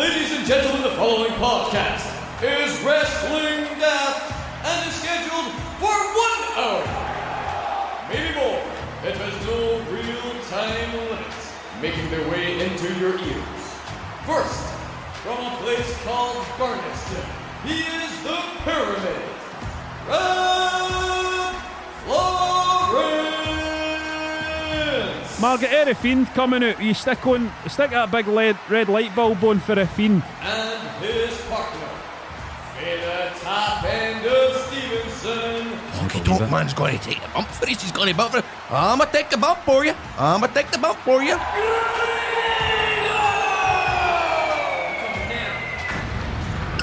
Ladies and gentlemen, the following podcast is Wrestling Daft and is scheduled for one hour. Maybe more. It has no real time limits, making their way into your ears. First, from a place called Burnistoun, he is the Pyramid. Rab Florence! Margaret Air Fiend coming out. You stick on, stick that big lead, red light bulb on for a fiend. And his partner, Faye the top end of Stevenston. Honky Tonk Man's going to take the bump for this. He's going to bump for it. I'm going to take the bump for you. I'm going to take the bump for you.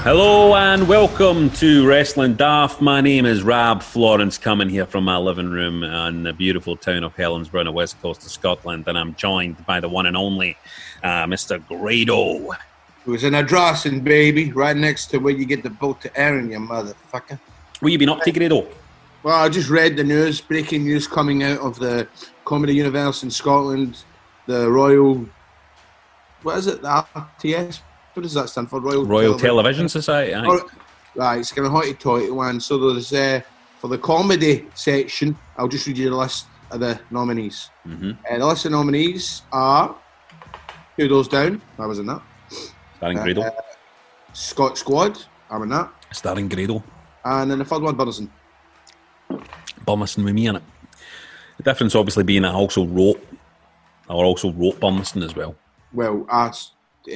Hello and welcome to Wrestling Daft. My name is Rab Florence, coming here from my living room in the beautiful town of Helensburgh on the west coast of Scotland, and I'm joined by the one and only uh, Mr. Grado. It was in a dressing, baby, right next to where you get the boat to Arran, you motherfucker. What you been up to, Grado? Well, I just read the news, breaking news coming out of the Comedy Universe in Scotland, the Royal, what is it, the RTS? What does that stand for? Royal, Royal Television Society. aye. Oh, Right, it's kind of hoity-toity one. So there's, uh, for the comedy section, I'll just read you the list of the nominees. Mhm. Uh, the list of nominees are Two Doors Down, I was in that. Starring Grado. Uh, Scot Squad, I'm in that. Starring Grado. And then the third one, Burnistoun. Burnistoun with me in it. The difference obviously being I also wrote, I also wrote Burnistoun as well. Well, I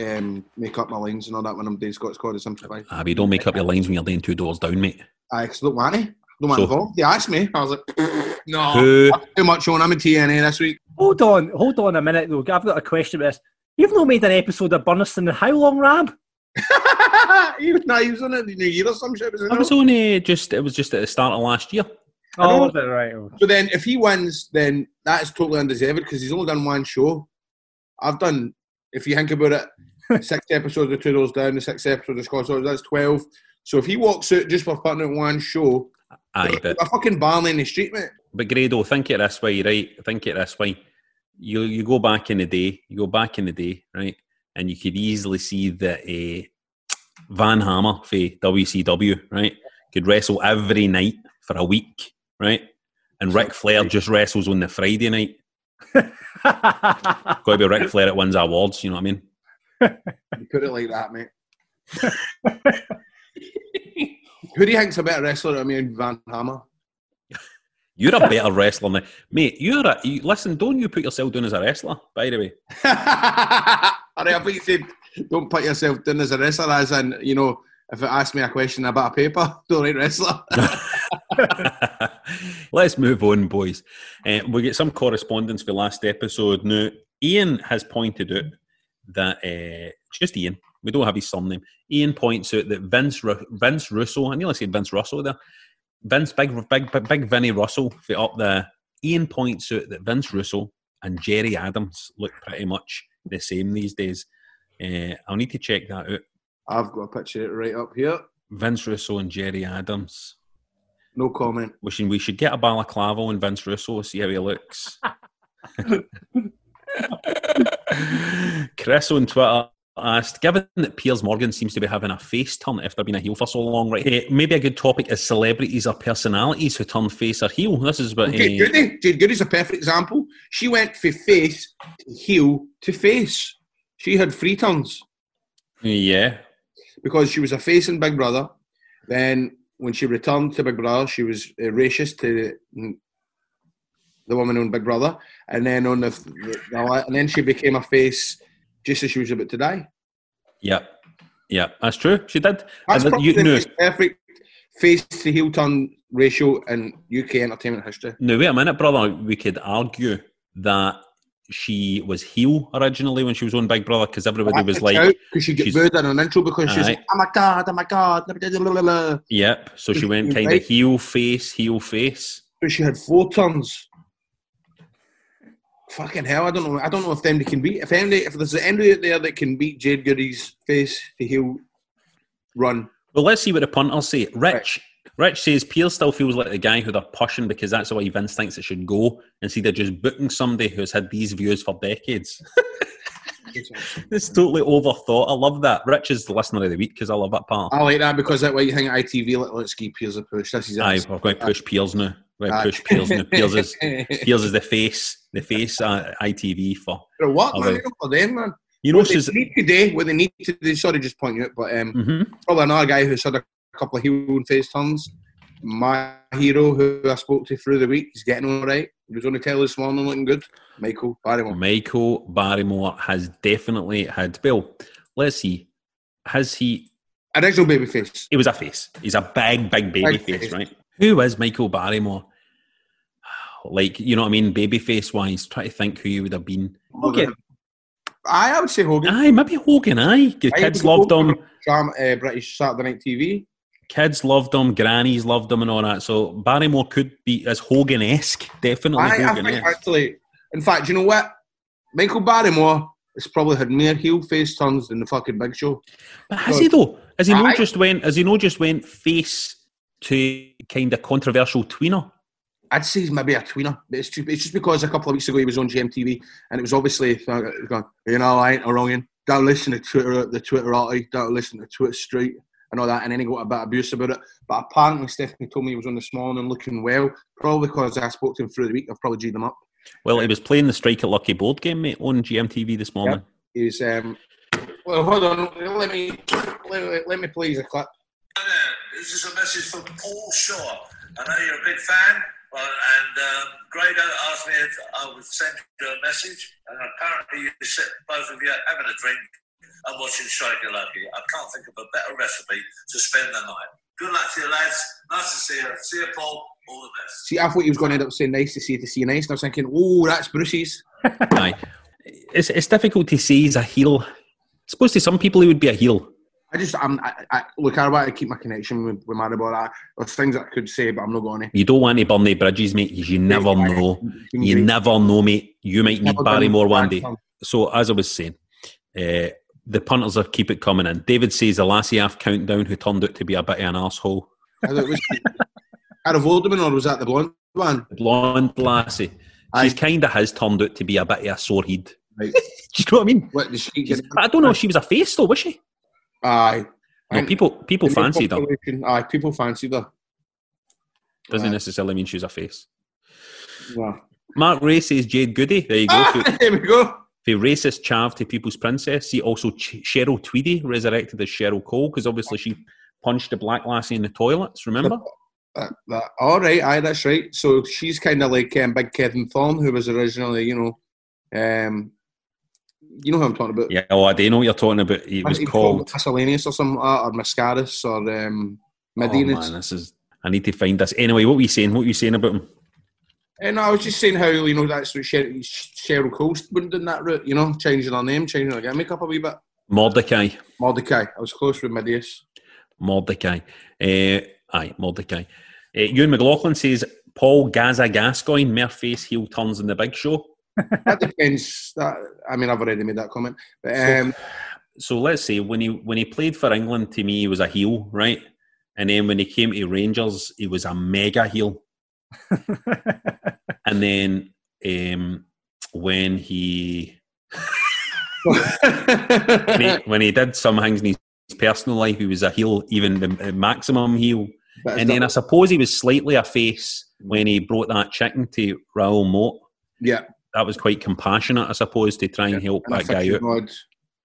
um, make up my lines and all that when I'm doing Scot Squad to simplify. Ah, but you don't make up your lines when you're doing two doors down, mate. I actually don't want to. Don't want So- involved. They asked me. I was like, no. Who- I'm too much on. I'm in TNA this week. Hold on, hold on a minute though. I've got a question about this. You've not made an episode of Burnistoun in how long, Rab? he was not. He was on it in the new year or some shit. Was it I was not? only just, it was just at the start of last year. Oh, is it right? okay. So then, if he wins, then that is totally undeserved because he's only done one show. I've done, if you think about it, six episodes of Two Doors Down, the six episodes of Scot Squad, that's 12. So if he walks out just for putting out one show, Aye, but a fucking Barney in the street, mate. But Grado, think it this way, right? Think it this way. You you go back in the day, you go back in the day, right? And you could easily see that uh, Van Hammer for WCW, right, could wrestle every night for a week, right? And Ric Flair just wrestles on the Friday night. Got to be Ric Flair that wins awards, you know what I mean? You put it like that, mate. Who do you think's a better wrestler? I mean, Van Hammer. You're a better wrestler than mate. You're a you, listen. Don't you put yourself down as a wrestler? By the way, All right, I thought you said don't put yourself down as a wrestler, as in, you know, if it asks me a question about a paper, don't write wrestler. Let's move on, boys. Uh, we get some correspondence for last episode. Now, Ian has pointed out that uh, just Ian. We don't have his surname. Ian points out that Vince Ru- Vince Russo. I nearly said Vince Russo there. Vince Big Big Big, Vinny Russell for up there. Ian points out that Vince Russo and Gerry Adams look pretty much the same these days. Uh, I'll need to check that out. I've got a picture it right up here. Vince Russo and Gerry Adams. No comment. Wishing we should get a balaclava on Vince Russo, see how he looks. Chris on Twitter asked, given that Piers Morgan seems to be having a face turn after being a heel for so long, right? maybe a good topic is celebrities or personalities who turn face or heel. This is what Jade eh, Goody. Jade Goody's a perfect example. She went from face to heel to face. She had three turns yeah. Because she was a face in Big Brother. Then when she returned to Big Brother, she was uh, racist to the woman on Big Brother, and then on the, the and then she became a face just as she was about to die. Yeah, yeah, That's true. She did. That's And probably you the most perfect face to heel turn ratio in UK entertainment history. Now, wait a minute, brother. We could argue that she was heel originally when she was on Big Brother because everybody was like, because she get booed in an intro because she's like, oh my god, oh my god, blah, blah, blah, blah, blah. yep. So she went kind of heel face, heel face. but she had four turns. Fucking hell, I don't know. I don't know if them can beat. If anybody, if there's anybody out there that can beat Jade Goody's face to heel run, Well, let's see what the punters say. Rich. Rich says Piers still feels like the guy who they're pushing because that's the way Vince thinks it should go, instead of just booking somebody who's had these views for decades. it's totally overthought. I love that. Rich is the listener of the week because I love that part. I like that because that way you think ITV let, let's give Piers a push. This is Aye, we're going to push Piers now. We're going to push Piers now. Piers is, Piers is the face, the face uh, ITV for. For what, man? You know, for them, man. You know, what they need today, what they need to do, sorry, just point you out, but um, Mhm. probably another guy who's had a couple of heel and face turns. My hero, who I spoke to through the week, he's getting all right. He was on the telly this morning looking good. Michael Barrymore. Michael Barrymore has definitely had. Bill, let's see. Has he Original babyface. He was a face. He's a big, big baby Big face, face. right? Who is Michael Barrymore? Like, you know what I mean? Baby face wise, try to think who you would have been. Hogan. I, I would say Hogan. Aye, maybe Hogan, aye. The kids loved was him. Charm, uh, British Saturday Night TV. Kids loved him. Grannies loved him and all that. So Barrymore could be as Hogan esque. Definitely I, I think actually, in fact, you know what? Michael Barrymore has probably had more heel face turns than the fucking Big Show. But has he though? Has he not just went has he not just went face to kind of controversial tweener? I'd say he's maybe a tweener, but it's, it's just because a couple of weeks ago he was on GMTV and it was obviously uh, going, you know, I ain't wrong. Don't listen to Twitter, the Twitterati, don't listen to Twitter Street and all that. And then he got a bit of abuse about it. But apparently, Stephanie told me he was on this morning looking well, probably because I spoke to him through the week. I've probably G'd him up. Well, he was playing the Strike It Lucky board game, mate, on GMTV this morning. He's, um, well, hold on, let me, let me, let me play you a clip. This is a message from Paul Shaw. I know you're a big fan, well, and um, Grado asked me if I would send you a message, and apparently you sit both of you having a drink and watching Strike It Lucky. I can't think of a better recipe to spend the night. Good luck to you, lads. Nice to see you. See you, Paul. All the best. See, I thought he was going to end up saying nice to see you to see you nice. And I was thinking, oh, that's Bruce's. Aye. It's, it's difficult to say he's a heel. I suppose to some people he would be a heel. I just, I'm, I, I, look, I want to keep my connection with, with Barrymore. I, there's things that I could say, but I'm not going to. You don't want to burn the bridges, mate, 'cause you never know. You never know, mate. You might need Never been Barrymore one day. So, as I was saying, uh, the punters are keep it coming in. David says the Lassie half countdown who turned out to be a bit of an asshole. Out of Vorderman, or was that the blonde one? The blonde Lassie. She's kind of has turned out to be a bit of a sore head. Right. Do you know what I mean? What, she I don't know if she was a face though, was she? Aye. No, And- people people fancied her. Aye, people fancied her. Doesn't Aye. necessarily mean she's a face. No. Mark Ray says Jade Goody. There you go. Ah, there we go. For racist chav to People's Princess. See also Ch- Cheryl Tweedy resurrected as Cheryl Cole because obviously she punched a black lassie in the toilets. Remember? That, that, all right, aye, that's right. So she's kind of like um, Big Kevin Thorn, who was originally, you know, um, you know who I'm talking about. Yeah. Oh, I do know what you're talking about. It was called. Miscellaneous or something, like that, or Mascaris, or um, Oh, Medina's. man, this is. I need to find this. Anyway, what were you saying? What were you saying about him? And I was just saying how you know that's what Cheryl, Cheryl Cole went down that route. You know, changing her name, changing her gimmick up a wee bit. Mordecai. Mordecai. I was close with Midias. Mordecai. Uh, aye, Mordecai. Uh, Ewan McLaughlin says Paul Gazza Gascoigne, mere face heel turns in the big show. That depends. That I mean, I've already made that comment. But um, So let's say when he when he played for England, to me he was a heel, right? And then when he came to Rangers, he was a mega heel. and then um, when he when he when he did some things in his personal life, he was a heel, even the maximum heel. And then I suppose he was slightly a face when he brought that chicken to Raoul Moat. yeah, That was quite compassionate, I suppose, to try and help and that guy out. rod.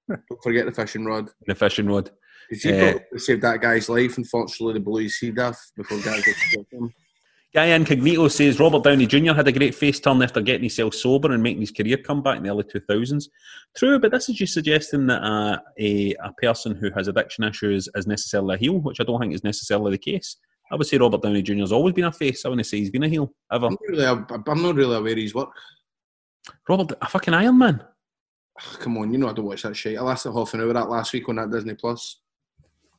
Don't forget the fishing rod. The fishing rod. Because he Uh, saved that guy's life. Unfortunately, the blue sea death before guys got him. Guy Incognito says Robert Downey Jr. had a great face turn after getting himself sober and making his career come back in the early 2000s. True, but this is just suggesting that uh, a, a person who has addiction issues is necessarily a heel, which I don't think is necessarily the case. I would say Robert Downey Jr. has always been a face. I wouldn't say he's been a heel ever. I'm not really, I'm not really aware of his work. Robert, a fucking Iron Man. Come on, you know I don't watch that shit. I lasted half an hour that last week on that Disney Plus.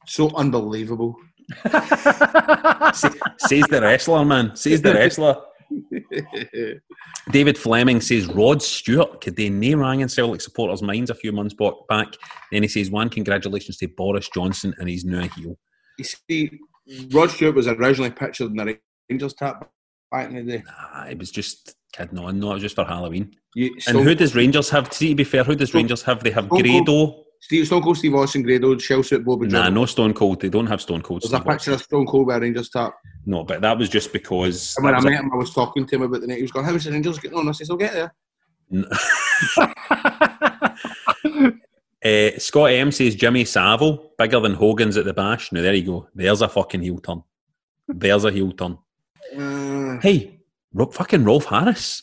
So unbelievable. Say- Says the wrestler, man. Says the wrestler. David Fleming says Rod Stewart could they nae rang and Celtic supporters' minds a few months back. Then he says, one congratulations to Boris Johnson and he's now a heel. You see, Rod Stewart was originally pictured in the Rangers tap back in the day. Ah, it was just kidding on, no, it was just for Halloween. You, And who does Rangers have? See, to be fair, who does Rangers have? They have Grado. Steve, Stone Cold Steve Austin, Grado, Shellsuit, Bobby Nah, Jordan. no Stone Cold. They don't have Stone Cold. There's a picture Austin. of Stone Cold a Rangers tap. No, but that was just because. And when that I was a- met him, I was talking to him about the night. He was going, How's the Rangers getting on? I said, I'll get there. Uh, Scott M says Jimmy Savile bigger than Hogan's at the Bash. Now there you go. There's a fucking heel turn. There's a heel turn. Uh, Hey, Ro- fucking Rolf Harris.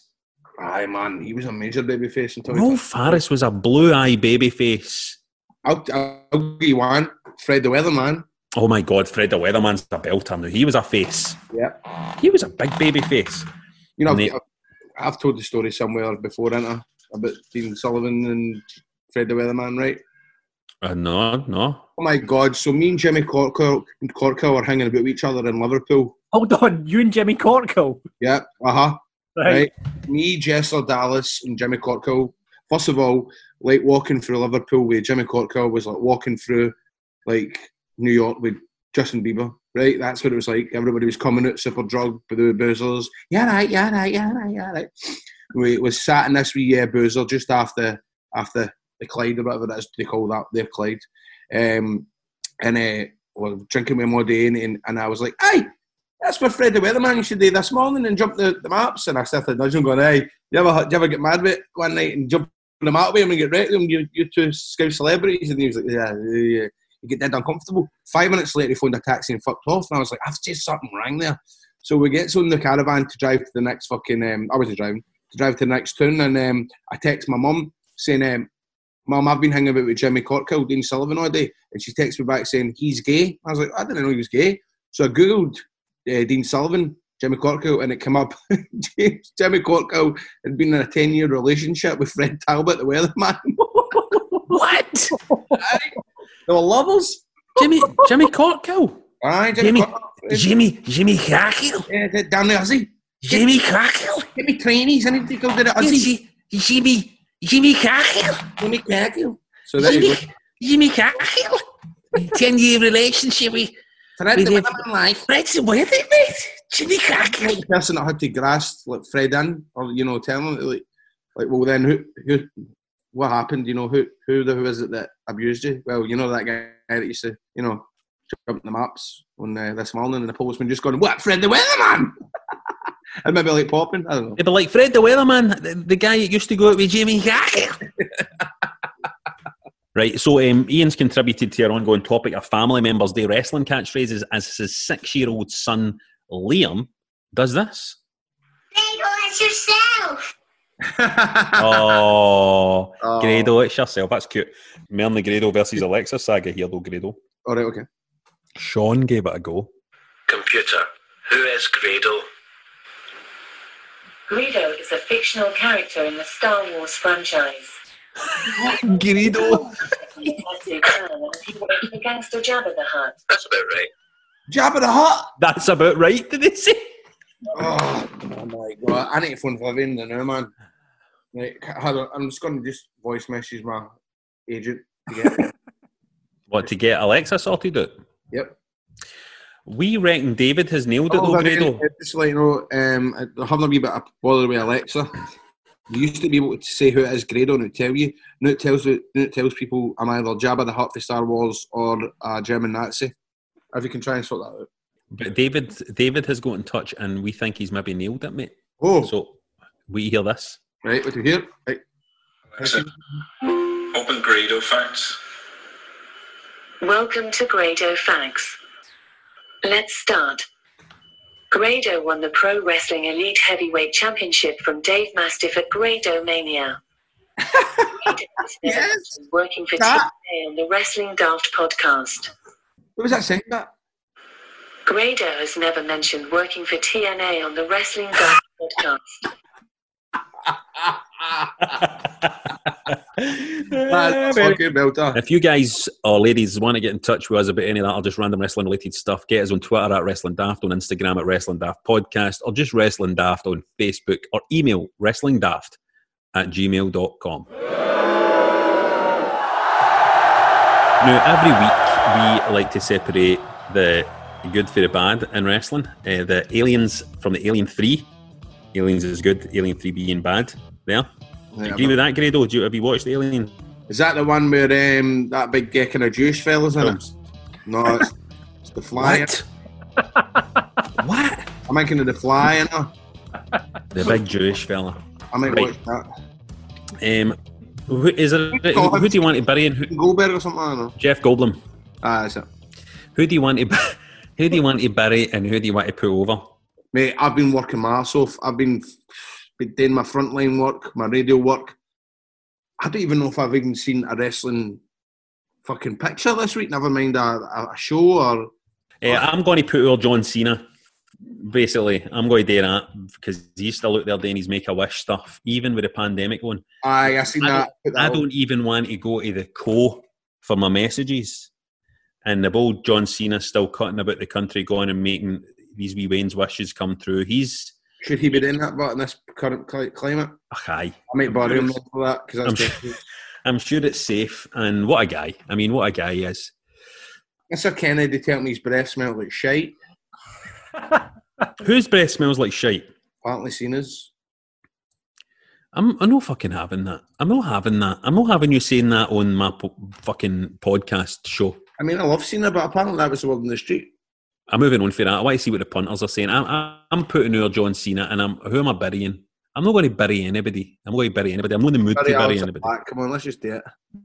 aye, man, he was a major baby face until he Rolf Harris was a blue eye baby face. I'll, I'll give you one. Fred the Weatherman. Oh my god, Fred the Weatherman's a belter now. He was a face. Yeah. He was a big baby face. You know, Ne- I've, I've told the story somewhere before, haven't I? About Dean Sullivan and Fred the Weatherman, right? Uh, no, no. Oh my God! So me and Jimmy Corkhill, Corkhill were hanging about with each other in Liverpool. Hold on, you and Jimmy Corkhill. Yeah, uh huh. Right. Right. Me, Jessler Dallas, and Jimmy Corkhill. First of all, like walking through Liverpool with Jimmy Corkhill was like walking through like New York with Justin Bieber. Right, that's what it was like. Everybody was coming out super drugged with the boozers. Yeah, right, yeah, right, yeah, right, yeah, right. We was sat in this wee uh, boozer just after after the Clyde or whatever that is they call that. They've Clyde. Um, and uh, well, drinking with him and, and I was like, "Hey, that's what Fred the Weatherman used to do this morning and jump the, the maps." And I started nudging, going, "Hey, you ever you ever get mad with it one night and jump the map with him and get wrecked with him? You you two scout celebrities?" And he was like, "Yeah, yeah, yeah." You get dead uncomfortable. Five minutes later, he phoned a taxi and fucked off. And I was like, "I've just something rang there." So we get on the caravan to drive to the next fucking. Um, I wasn't driving to drive to the next town, and um, I text my mum saying, um, Mum, I've been hanging about with Jimmy Corkhill, Dean Sullivan all day. And she texts me back saying, he's gay. I was like, I didn't know he was gay. So I Googled uh, Dean Sullivan, Jimmy Corkhill, and it came up. James, Jimmy Corkhill had been in a 10 year relationship with Fred Talbot, the weatherman. what? They were lovers. Jimmy Jimmy Corkhill. Aye, Jimmy, Jimmy Corkhill. Jimmy Jimmy Crackle. Yeah, down there, Aussie. Jimmy Crackle. Me trainees. I need to go to the Aussie. Jimmy Jimmy Crackle. Jimmy Corkhill. So there you go. Jimmy Crackle. Ten year relationship with Fred with the the- weatherman life. Fred's the weather mate. Jimmy the person that had to grasp like Fred in, or you know, tell him like, like, well, then who, who, what happened? You know, who, who the who is it that abused you? Well, you know that guy that used to, you know, jump the maps on uh, this morning, and the postman just going, "What, Fred the weatherman?" and maybe like popping. I don't know. But like Fred the Weatherman, the, the guy that used to go out with Jimmy Crackle. Right, so um, Ian's contributed to our ongoing topic of family members' day wrestling catchphrases as his six year old son, Liam, does this. it's yourself. Oh, Oh. Grado, it's yourself. That's cute. More the Grado versus Alexa saga here, though, Grado. All right, okay. Sean gave it a go. Computer, who is Grado? Greedo is a fictional character in the Star Wars franchise. Greedo. He worked gangster Jabba the Hutt. That's about right. Jabba the Hutt. That's about right, did they say? Oh, oh my god! I need to phone Vivian the now, man. Like, on, I'm just going to just voice message my agent. To get What, to get Alexa sorted out? yep. We reckon David has nailed it, Oh, though, Grado. Just like you know, um, I'm having a wee bit of bother with Alexa. You used to be able to say who it is, Grado, and it tell you. Now it tells you, now it tells people I'm either Jabba the Hutt for Star Wars or a German Nazi. If you can try and sort that out. But David, David has got in touch, and we think he's maybe nailed it, mate. Oh, So we hear this. right, what do you hear? Right. Open Grado facts. Welcome to Grado Facts. Let's start. Grado won the Pro Wrestling Elite Heavyweight Championship from Dave Mastiff at Grado Mania. Yes. working for That- TNA on the Wrestling Daft podcast. What was that saying? That? Grado has never mentioned working for TNA on the Wrestling Daft podcast. If you guys or ladies want to get in touch with us about any of that or just random wrestling related stuff, get us on Twitter at Wrestling Daft, on Instagram at Wrestling Daft Podcast, or just Wrestling Daft on Facebook, or email Wrestling Daft at gmail.com. Now, every week we like to separate the good for the bad in wrestling. Uh, the aliens from the Alien 3. Aliens is good, Alien 3 being bad. There. Yeah, agree with that, Grado? Do you, have you watched Alien? Is that the one where um, that big geck and a Jewish fella's in it? No, it's, it's the fly. What? what? I'm thinking of the fly, you know. The big Jewish fella. I might Right. watch that. Um, who, is it, who, who do you want to bury in? Who, Goldberg or something, I don't know. Jeff Goldblum. Ah, that's it. Who do you want to who do you want to bury and who do you want to put over? Mate, I've been working my ass off. I've been, been doing my frontline work, my radio work. I don't even know if I've even seen a wrestling fucking picture this week, never mind a, a show or. Uh, I'm going to put over John Cena. Basically, I'm going to do that because he's still out there doing his Make a Wish stuff, even with the pandemic going. Aye, I seen I that. don't, I don't even want to go to the co for my messages. And the old John Cena still cutting about the country, going and making these wee Wayne's wishes come through. He's Should he be doing that but in this current climate? ach, aye. I might borrow him I'm for that because I'm sure- I'm sure it's safe. And what a guy! I mean, what a guy he is. Mr. Kennedy tell me his breath smelled like shite. Whose breath smells like shite? Apparently Cena's. I'm, I'm not fucking having that. I'm not having that. I'm not having you saying that on my po- fucking podcast show. I mean, I love Cena, but apparently that was the word in the street. I'm moving on for that. I want to see what the punters are saying. I'm, I'm, putting over John Cena, and I'm who am I burying? I'm not going to bury anybody. I'm not going to bury anybody. I'm not in the mood Bury to bury anybody. Black. Come on, let's just do it.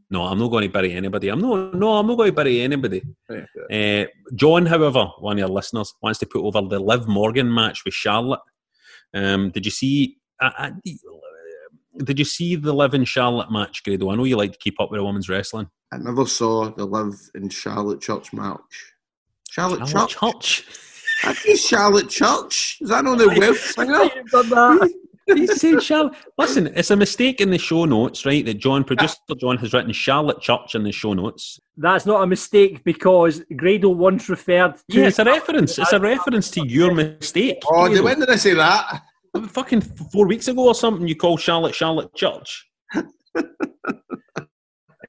No, I'm not going to bury anybody. I'm not. No, I'm not going to bury anybody. Right, Uh, John, however, one of your listeners wants to put over the Liv Morgan match with Charlotte. Um, did you see? I, I, did you see the Liv and Charlotte match, Grado? I know you like to keep up with a women's wrestling. I never saw the Liv in Charlotte Church match. Charlotte, Charlotte Church? I think Charlotte Church. Is that on the Welsh singer? He said Charlotte. Listen, it's a mistake in the show notes, right? That John, producer John, has written Charlotte Church in the show notes. That's not a mistake because Grado once referred to. Yeah, it's a reference. It's a reference to your mistake. Oh, Grado. when did I say that? Fucking four weeks ago or something. You called Charlotte Charlotte Church.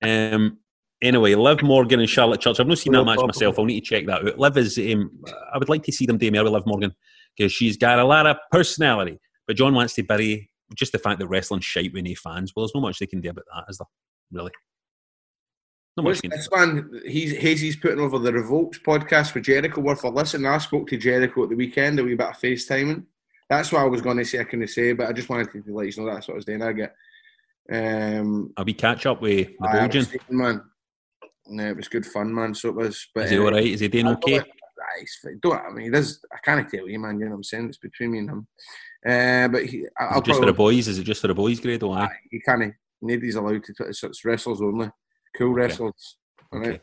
um. Anyway, Liv Morgan and Charlotte Church. I've not seen that match myself. I'll need to check that out. Liv is. Um, I would like to see them do more with Liv Morgan because she's got a lot of personality. But John wants to bury just the fact that wrestling's shite with no fans. Well, there's not much they can do about that, is there? Really? Not much What's they can this one? He's Hazy's putting over the Revolts podcast for Jericho worth a listen. I spoke to Jericho at the weekend, a wee bit of FaceTiming. That's what I was going to say. I couldn't say, but I just wanted to let you know that's what I was doing. I get. Um, I'll be catch up with the Belgian. man. No, it was good fun, man. So it was. But, Is he uh, all right? Is he doing okay? don't- Aye, he's. Don't I mean? He does. I can't tell you, man. You know what I'm saying? It's between me and him. Uh, but he, I- Is I'll it just for the boys? Is it just for the boys, Grado? Aye. He can't. Nobody's allowed to. It's, it's wrestlers only. Cool wrestlers. All right.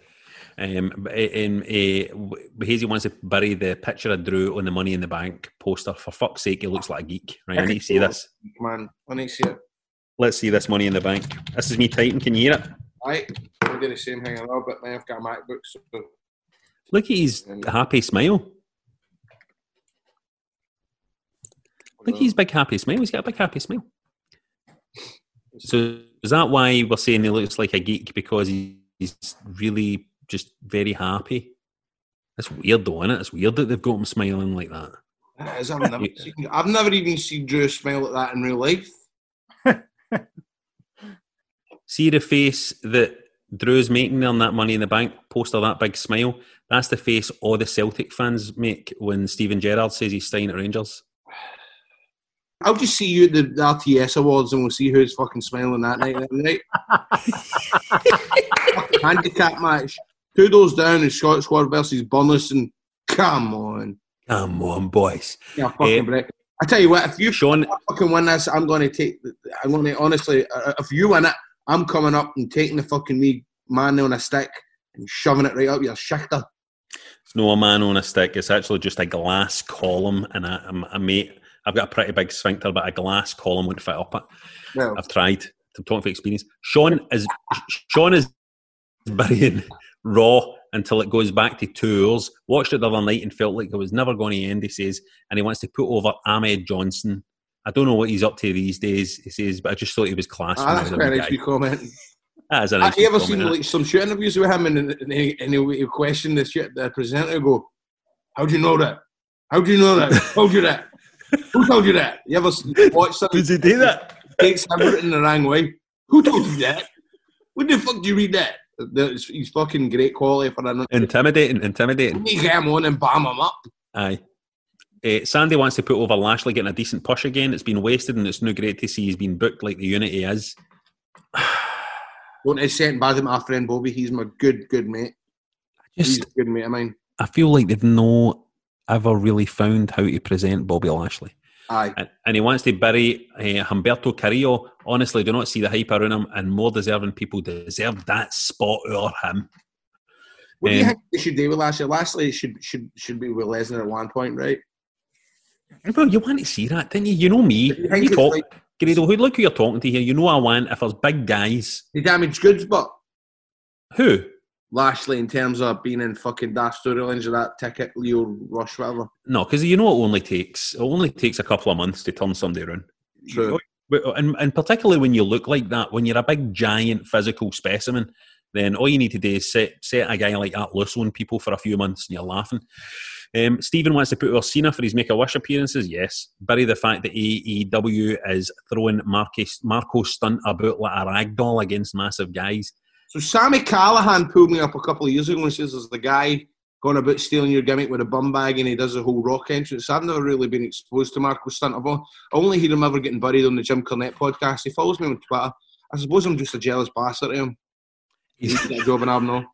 Um, but, uh, um, uh, Hazy wants to bury the picture of Drew on the Money in the Bank poster. For fuck's sake, he looks like a geek. Right, I need to see this. Man, I need to see it. Let's see this Money in the Bank. This is me typing. Can you hear it? Right. I'm the same thing a little but Now I've got a MacBook. So Look at his happy smile. Look at his big happy smile. He's got a big happy smile. So is that why we're saying he looks like a geek because he's really just very happy? That's weird, though, isn't it? It's weird that they've got him smiling like that. that is, I've, never seen, I've never even seen Drew smile like that in real life. See the face that Drew's making on that Money in the Bank poster, that big smile? That's the face all the Celtic fans make when Steven Gerrard says he's staying at Rangers. I'll just see you at the, the RTS Awards and we'll see who's fucking smiling that night. Handicap match. Two doors down in Scot Squad versus Burnistoun. Come on. Come on, boys. Yeah, fucking Eh, break. I tell you what, if you Sean, fucking win this, I'm going to take. I'm going to honestly, uh, if you win it, I'm coming up and taking the fucking wee man on a stick and shoving it right up your shichter. It's no a man on a stick. It's actually just a glass column, and I, I'm a mate. I've got a pretty big sphincter, but a glass column would fit up it. Well, I've tried. I'm talking from experience. Sean is Sean is burying Raw until it goes back to tours. Watched it the other night and felt like it was never going to end. He says, and he wants to put over Ahmed Johnson. I don't know what he's up to these days. He says, but I just thought he was class. Ah, that's quite a nice comment. That is a nice Have you ever seen like some shoot interviews with him and, and, he, and he'll, he'll question the shit the presenter go, How do you know that? How do you know that? Who told you that? Who told you that? You ever s- watch something? Does he do that? Takes everything the wrong way. Who told you that? When the fuck do you read that? He's fucking great quality for an. Intimidating, intimidating. You get him on and bam him up. Aye. Uh, Sandy wants to put over Lashley getting a decent push again. It's been wasted, and it's no great to see he's been booked like the unit he is. Don't send bad to my friend Bobby. He's my good, good mate. He's a Just, good mate of mine. I feel like they've no ever really found how to present Bobby Lashley. Aye. And, and he wants to bury uh, Humberto Carrillo. Honestly, do not see the hype around him, and more deserving people deserve that spot or him. What do you Um, think they should do with Lashley? Lashley should should should be with Lesnar at one point, right? Well, you want to see that, didn't you? You know me. You You talk, like- Grado, who look who you're talking to here. You know I want if there's big guys. The damaged goods, but Who? Lashley in terms of being in fucking daft storylines or that ticket, Lio Rush, whatever. No, because you know it only takes it only takes a couple of months to turn somebody around. True. But- uh, And, and particularly when you look like that, when you're a big giant physical specimen, then all you need to do is set set a guy like that loose on people for a few months and you're laughing. Um, Stephen wants to put over Cena for his Make a Wish appearances. Yes. Bury the fact that AEW is throwing Marcus, Marko Stunt about like a rag doll against massive guys. So Sami Callihan pulled me up a couple of years ago and says there's the guy going about stealing your gimmick with a bum bag and he does a whole rock entrance. I've never really been exposed to Marko Stunt. I've only heard him ever getting buried on the Jim Cornette podcast. He follows me on Twitter. I suppose I'm just a jealous bastard to him. He's got a job and I'm no.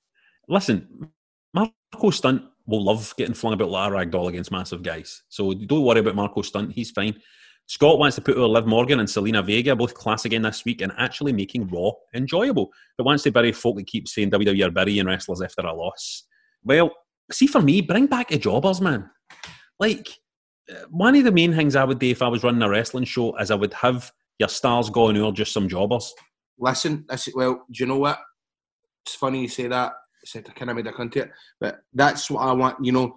Listen, Marko Stunt will love getting flung about like a rag doll against massive guys. So don't worry about Marko Stunt. He's fine. Scott wants to put over Liv Morgan and Zelina Vega, both class again this week, and actually making Raw enjoyable. But wants to bury folk that keep saying WWE are burying wrestlers after a loss. Well, see, for me, bring back the jobbers, man. Like, uh, one of the main things I would do if I was running a wrestling show is I would have your stars going or just some jobbers. Listen, I well, do you know what? It's funny you say that. I said I kind of made a cunt of it, but that's what I want. You know,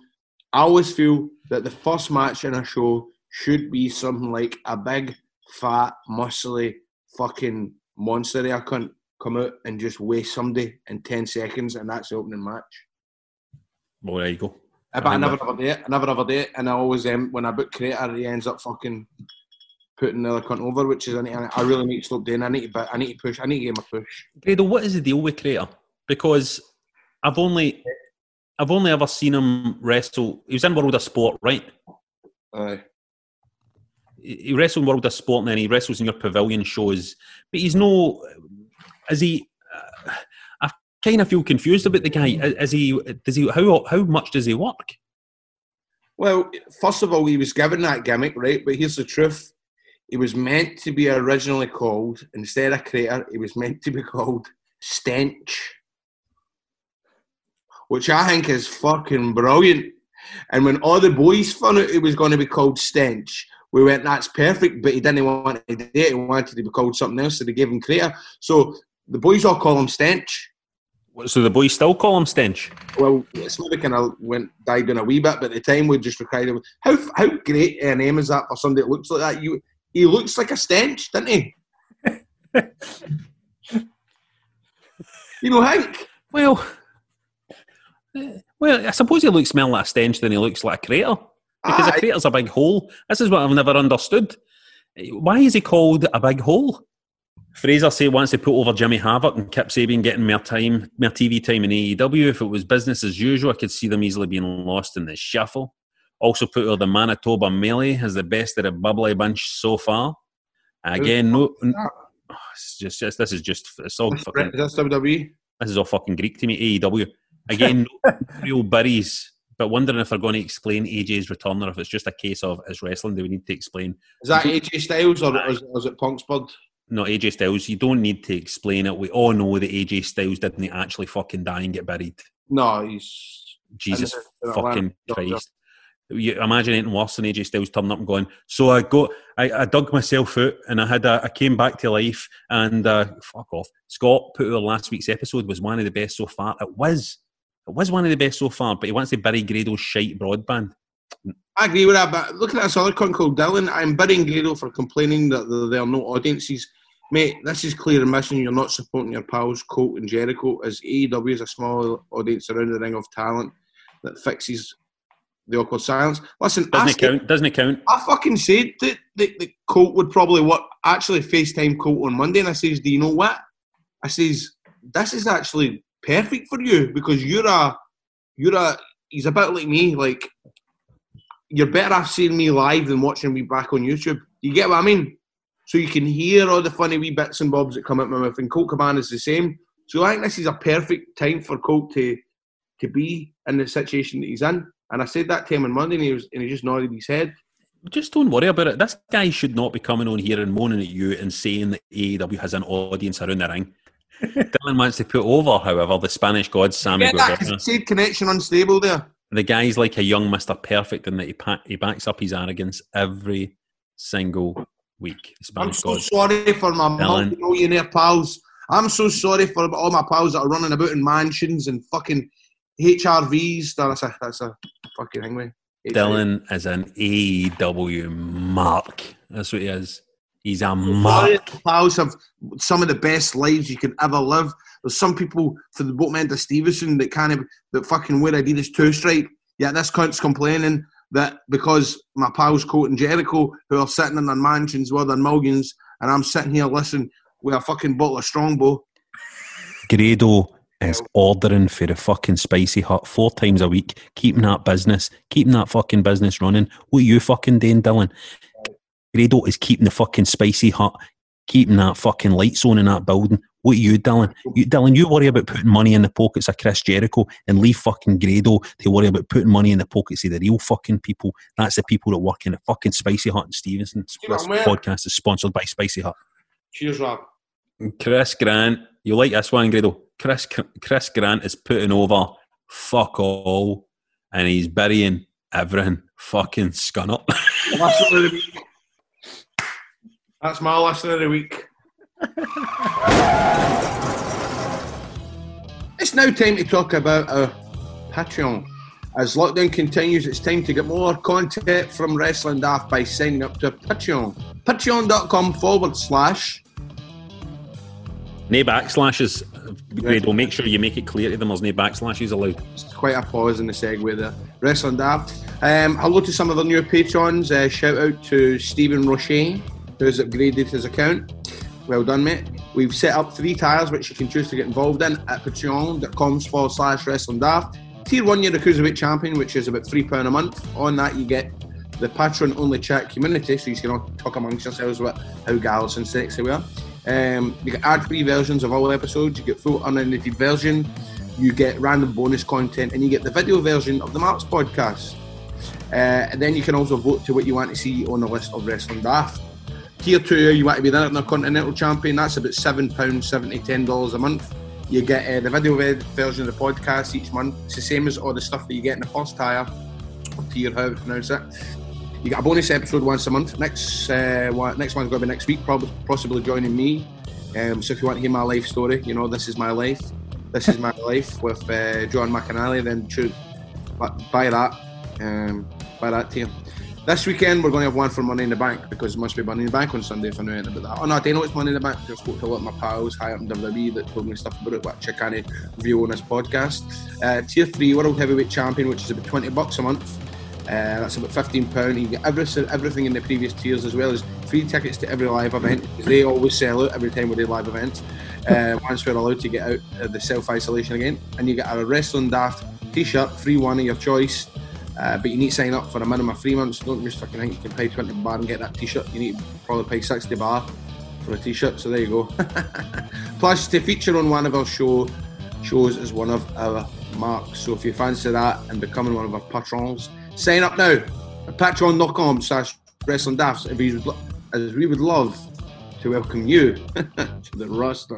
I always feel that the first match in a show should be something like a big, fat, muscly, fucking monster there cunt come out and just waste somebody in ten seconds, and that's the opening match. Well, there you go. But I think never that- ever do it. I never ever do it, and I always um, when I book Crater, he ends up fucking putting the other cunt over, which is I, need, I really need to stop doing. I need to, but I need to push. I need to give him a push. Grado, what is the deal with Crater? Because I've only I've only ever seen him wrestle. He was in World of Sport, right? Aye. He wrestled in World of Sport, and then he wrestles in your pavilion shows. But he's no. Is he? Uh, I kind of feel confused about the guy. Is is he? Does he? How how much does he work? Well, first of all, he was given that gimmick, right? But here's the truth: he was meant to be originally called instead of Crater. He was meant to be called Stench, which I think is fucking brilliant. And when all the boys found out it was going to be called Stench, we went, "That's perfect." But he didn't want to do it. He wanted to be called something else, so they gave him Crater. So the boys all call him Stench. So the boys still call him Stench. Well, it's maybe kind of went died down a wee bit, but at the time we just required him. How how great a name is that for somebody that looks like that? You he looks like a stench, doesn't he? you know, Hank. Well, Eh, well, I suppose he looks more like a stench than he looks like a crater. Because Aye. a crater's a big hole. This is what I've never understood. Eh, why is he called a big hole? Fraser say wants to put over Jimmy Havoc and Kip Sabian getting more time, more TV time in AEW. If it was business as usual, I could see them easily being lost in the shuffle. Also put over the Manitoba Melee as the best of the bubbly bunch so far. Again, no, n- oh, it's just, just this is just it's all fucking WWE. this is all fucking Greek to me. AEW again, no real burries. But wondering if they're going to explain AJ's return or if it's just a case of it's wrestling. Do we need to explain? Is that AJ Styles or is, is it Punk's Bud? No, AJ Styles. You don't need to explain it. We all know that AJ Styles didn't actually fucking die and get buried. No, he's Jesus And the- the fucking Christ. You imagine anything worse than AJ Styles turning up and going, So I got I, I dug myself out and I had a, I came back to life and uh, fuck off. Scott put out last week's episode was one of the best so far. It was. It was one of the best so far, but he wants to bury Grado's shite broadband. I agree with that, but look at this other cunt called Dylan. I'm bidding Grado for complaining that there are no audiences. Mate, this is clear admission you're not supporting your pals, Colt and Jericho, as AEW is a small audience around the ring of talent that fixes the awkward silence. Listen, Doesn't it count? Doesn't it count? I fucking said that, that, that Colt would probably what actually FaceTime Colt on Monday, and I says, "Do you know what?" I says, "This is actually perfect for you because you're a you're a he's a bit like me. Like you're better off seeing me live than watching me back on YouTube. You get what I mean? So you can hear all the funny wee bits and bobs that come out my mouth. And Colt Cabana is the same. So I think this is a perfect time for Colt to to be in the situation that he's in. And I said that to him on Monday, and he was and he just nodded his head. Just don't worry about it. This guy should not be coming on here and moaning at you and saying that AEW has an audience around the ring. Dylan wants to put over, however, the Spanish god Sammy that Guevara. said connection unstable there. The guy's like a young Mr. Perfect in that he, pa- he backs up his arrogance every single week. The I'm Spanish so god. sorry for my Dylan. multi-millionaire pals. I'm so sorry for all my pals that are running about in mansions and fucking HRVs. That's a that's a fucking thing. Dylan is an AEW mark. That's what he is. He's a mark. pals have some of the best lives you can ever live. There's some people for the boat Menta Stevenston that kind of that fucking wear a Adidas two stripe. Yeah, this cunt's complaining that because my pals Colt and Jericho who are sitting in their mansions with their millions, and I'm sitting here listening with a fucking bottle of Strongbow. Grado is ordering for the fucking spicy hut four times a week, keeping that business, keeping that fucking business running. What are you fucking doing, Dylan? Grado is keeping the fucking spicy hot, keeping that fucking lights on in that building. What are you, Dylan? You, Dylan, you worry about putting money in the pockets of Chris Jericho and leave fucking Grado to worry about putting money in the pockets of the real fucking people. That's the people that work in the fucking Spicy Hut in Stevenston. This man. podcast is sponsored by Spicy Hut. Cheers, Rob. Chris Grant, you like this one, Grado? Chris Chris Grant is putting over fuck all, and he's burying everything fucking scun up. Listener of the week. That's my listener of the week. it's now time to talk about our Patreon. As lockdown continues, it's time to get more content from Wrestling Daft by signing up to Patreon. Patreon.com forward slash no backslashes, Grado. Make sure you make it clear to them there's no backslashes allowed. It's quite a pause in the segue there. Wrestling Daft. Um, hello to some of the new patrons. Uh, shout out to Stephen Roche, who has upgraded his account. Well done, mate. We've set up three tiers which you can choose to get involved in at patreon.com forward slash wrestling daft. Tier one, you're the Cruiserweight Champion, which is about £3 a month. On that, you get the patron only chat community, so you can all talk amongst yourselves about how gals and sexy we are. Um, you get ad free versions of all episodes, you get full unedited version, you get random bonus content, and you get the video version of the Marks podcast. Uh, and then you can also vote to what you want to see on the list of Wrestling Daft. Tier 2, you want to be the Intercontinental Champion, that's about £7, $70, $10 a month. You get uh, the video version of the podcast each month. It's the same as all the stuff that you get in the first tier, or tier, however you pronounce it. You get a bonus episode once a month. Next uh, next one's going to be next week, probably possibly joining me. Um, so if you want to hear my life story, you know, this is my life. This is my life with uh, John McAnally, then choose, buy that. Um, buy that tier. This weekend we're going to have one for Money in the Bank because it must be Money in the Bank on Sunday if I know anything about that. Oh no, I do know it's Money in the Bank I spoke to a lot of my pals high up in WWE that told me stuff about it, which I can't review on this podcast. Uh, tier 3, World Heavyweight Champion, which is about 20 bucks a month. Uh, that's about £15. You get everything, everything in the previous tiers as well as free tickets to every live event they always sell out every time we do live events. Uh, once we're allowed to get out of the self isolation again, and you get a Wrestling Daft t shirt, free one of your choice. Uh, but you need to sign up for a minimum of three months. Don't just fucking think you can pay 20 bar and get that t shirt. You need to probably pay 60 bar for a t shirt. So there you go. Plus, to feature on one of our show shows as one of our marks. So if you fancy that and becoming one of our patrons, sign up now at patreon.com slash wrestling dafts as we would love to welcome you to the roster.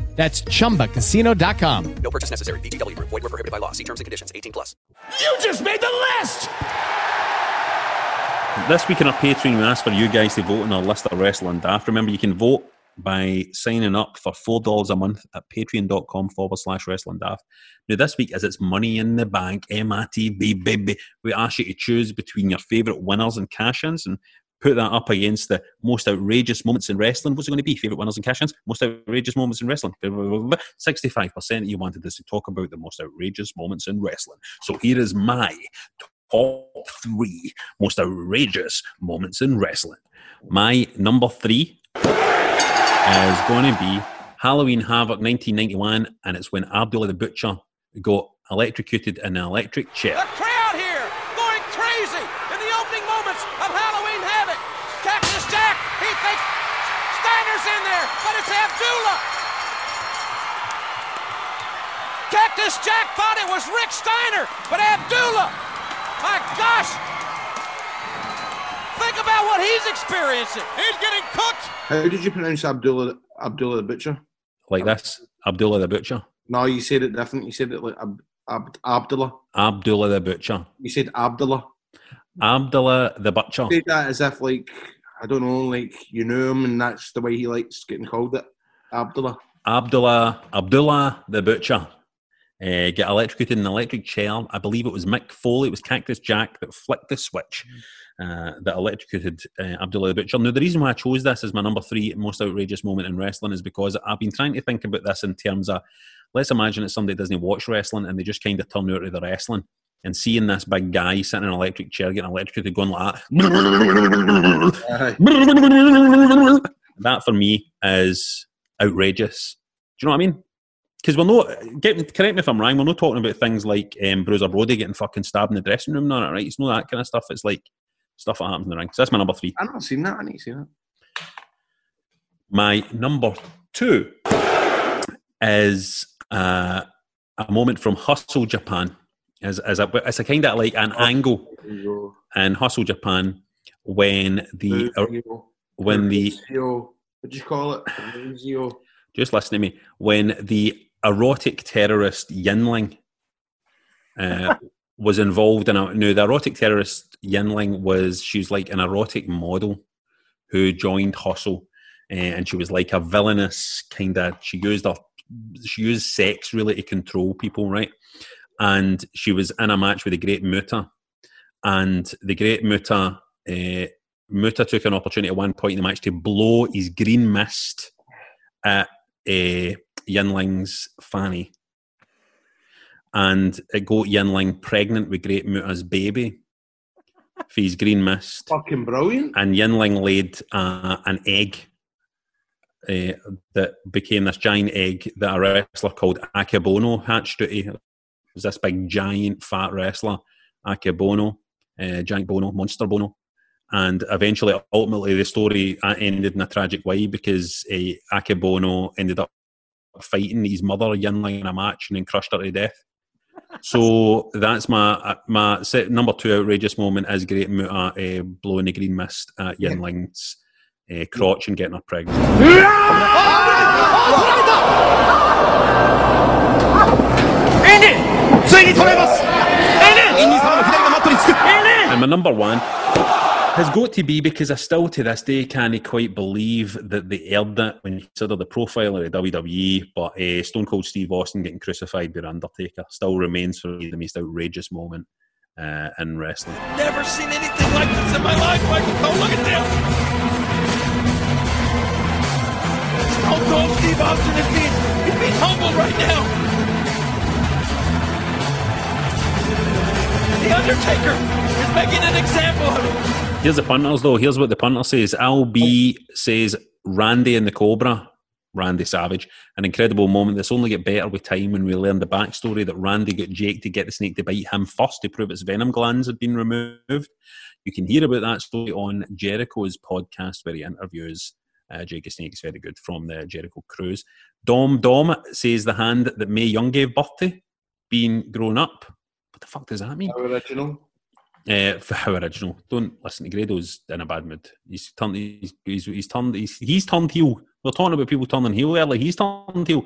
That's chumbacasino.com. No purchase necessary. VGW Group. Void were prohibited by law. See terms and conditions. 18 plus. You just made the list! This week in our Patreon, we asked for you guys to vote on our list of wrestling daft. Remember, you can vote by signing up for $4 a month at patreon.com forward slash wrestling daft. Now, this week, as it's money in the bank, MITB, baby, we ask you to choose between your favourite winners and cash ins and put that up against the most outrageous moments in wrestling. What's it going to be? Favourite winners and cash ins? Most outrageous moments in wrestling. 65% you wanted us to talk about the most outrageous moments in wrestling. So here is my top three most outrageous moments in wrestling. My number three is going to be Halloween Havoc 1991, and it's when Abdullah the Butcher got electrocuted in an electric chair. crowd here going crazy in the opening moments of Halloween Havoc. Cactus Jack, he thinks Steiner's in there, but it's Abdullah. Cactus Jack thought it was Rick Steiner, but Abdullah. My gosh! Think about what he's experiencing. He's getting cooked. How did you pronounce Abdullah Abdullah the Butcher? Like this Abdullah the Butcher. No, you said it different. You said it like Ab, Ab, Abdullah. Abdullah the Butcher. You said Abdullah. Abdullah the Butcher. You said that as if like I don't know, like you knew him, and that's the way he likes getting called it. Abdullah. Abdullah Abdullah the Butcher uh, get electrocuted in an electric chair. I believe it was Mick Foley, it was Cactus Jack that flicked the switch uh, that electrocuted uh, Abdullah the Butcher. Now, the reason why I chose this as my number three most outrageous moment in wrestling is because I've been trying to think about this in terms of let's imagine it's somebody doesn't watch wrestling and they just kind of turn out of the wrestling. And seeing this big guy sitting in an electric chair getting electrocuted, going like that. that for me is outrageous. Do you know what I mean? Because we're not, get, correct me if I'm wrong, we're not talking about things like um, Bruiser Brody getting fucking stabbed in the dressing room, none of it, right? It's not that kind of stuff. It's like stuff that happens in the ring. So that's my number three. I've not seen that. I need to see that. My number two is uh, a moment from Hustle Japan. As, as a, it's a kind of like an angle in Hustle Japan when the uh, when the what do you call it? Just listen to me when the erotic terrorist Yinling uh, was involved in a no the erotic terrorist Yinling was she's like an erotic model who joined Hustle uh, and she was like a villainous kind of she used her she used sex really to control people right? And she was in a match with the Great Muta and the Great Muta uh, Muta took an opportunity at one point in the match to blow his green mist at uh, Yinling's fanny. And it got Yinling pregnant with Great Muta's baby for his green mist. Fucking brilliant. And Yinling laid uh, an egg uh, that became this giant egg that a wrestler called Akebono hatched out of. It was this big, giant, fat wrestler, Akebono, uh, giant Bono, Monster Bono and eventually, ultimately, the story uh, ended in a tragic way because uh, Akebono ended up fighting his mother Yinling in a match and then crushed her to death. So that's my uh, my set, number two outrageous moment is Great Muta uh, blowing the green mist at Yinling's uh, crotch and getting her pregnant. And my number one has got to be because I still to this day can't quite believe that they aired it when you consider the profile of the WWE. But uh, Stone Cold Steve Austin getting crucified by the Undertaker still remains for me the most outrageous moment uh, in wrestling. Never seen anything like this in my life, Michael Cole. Look at this. Stone Cold Steve Austin is being, he's being humbled right now. The Undertaker is making an example of him. Here's the punters though. Here's what the punter says. Al B says Randy and the Cobra. Randy Savage. An incredible moment that's only get better with time when we learn the backstory that Randy got Jake to get the snake to bite him first to prove its venom glands had been removed. You can hear about that story on Jericho's podcast where he interviews uh, Jake the Snake. It's very good from the Jericho cruise. Dom Dom says the hand that Mae Young gave birth to being grown up. What the fuck does that mean? Original. Uh, for how original. Don't listen to Grado's in a bad mood. He's turned. He's, he's, he's turned. He's, he's turned heel. We are talking about people turning heel early. He's turned heel.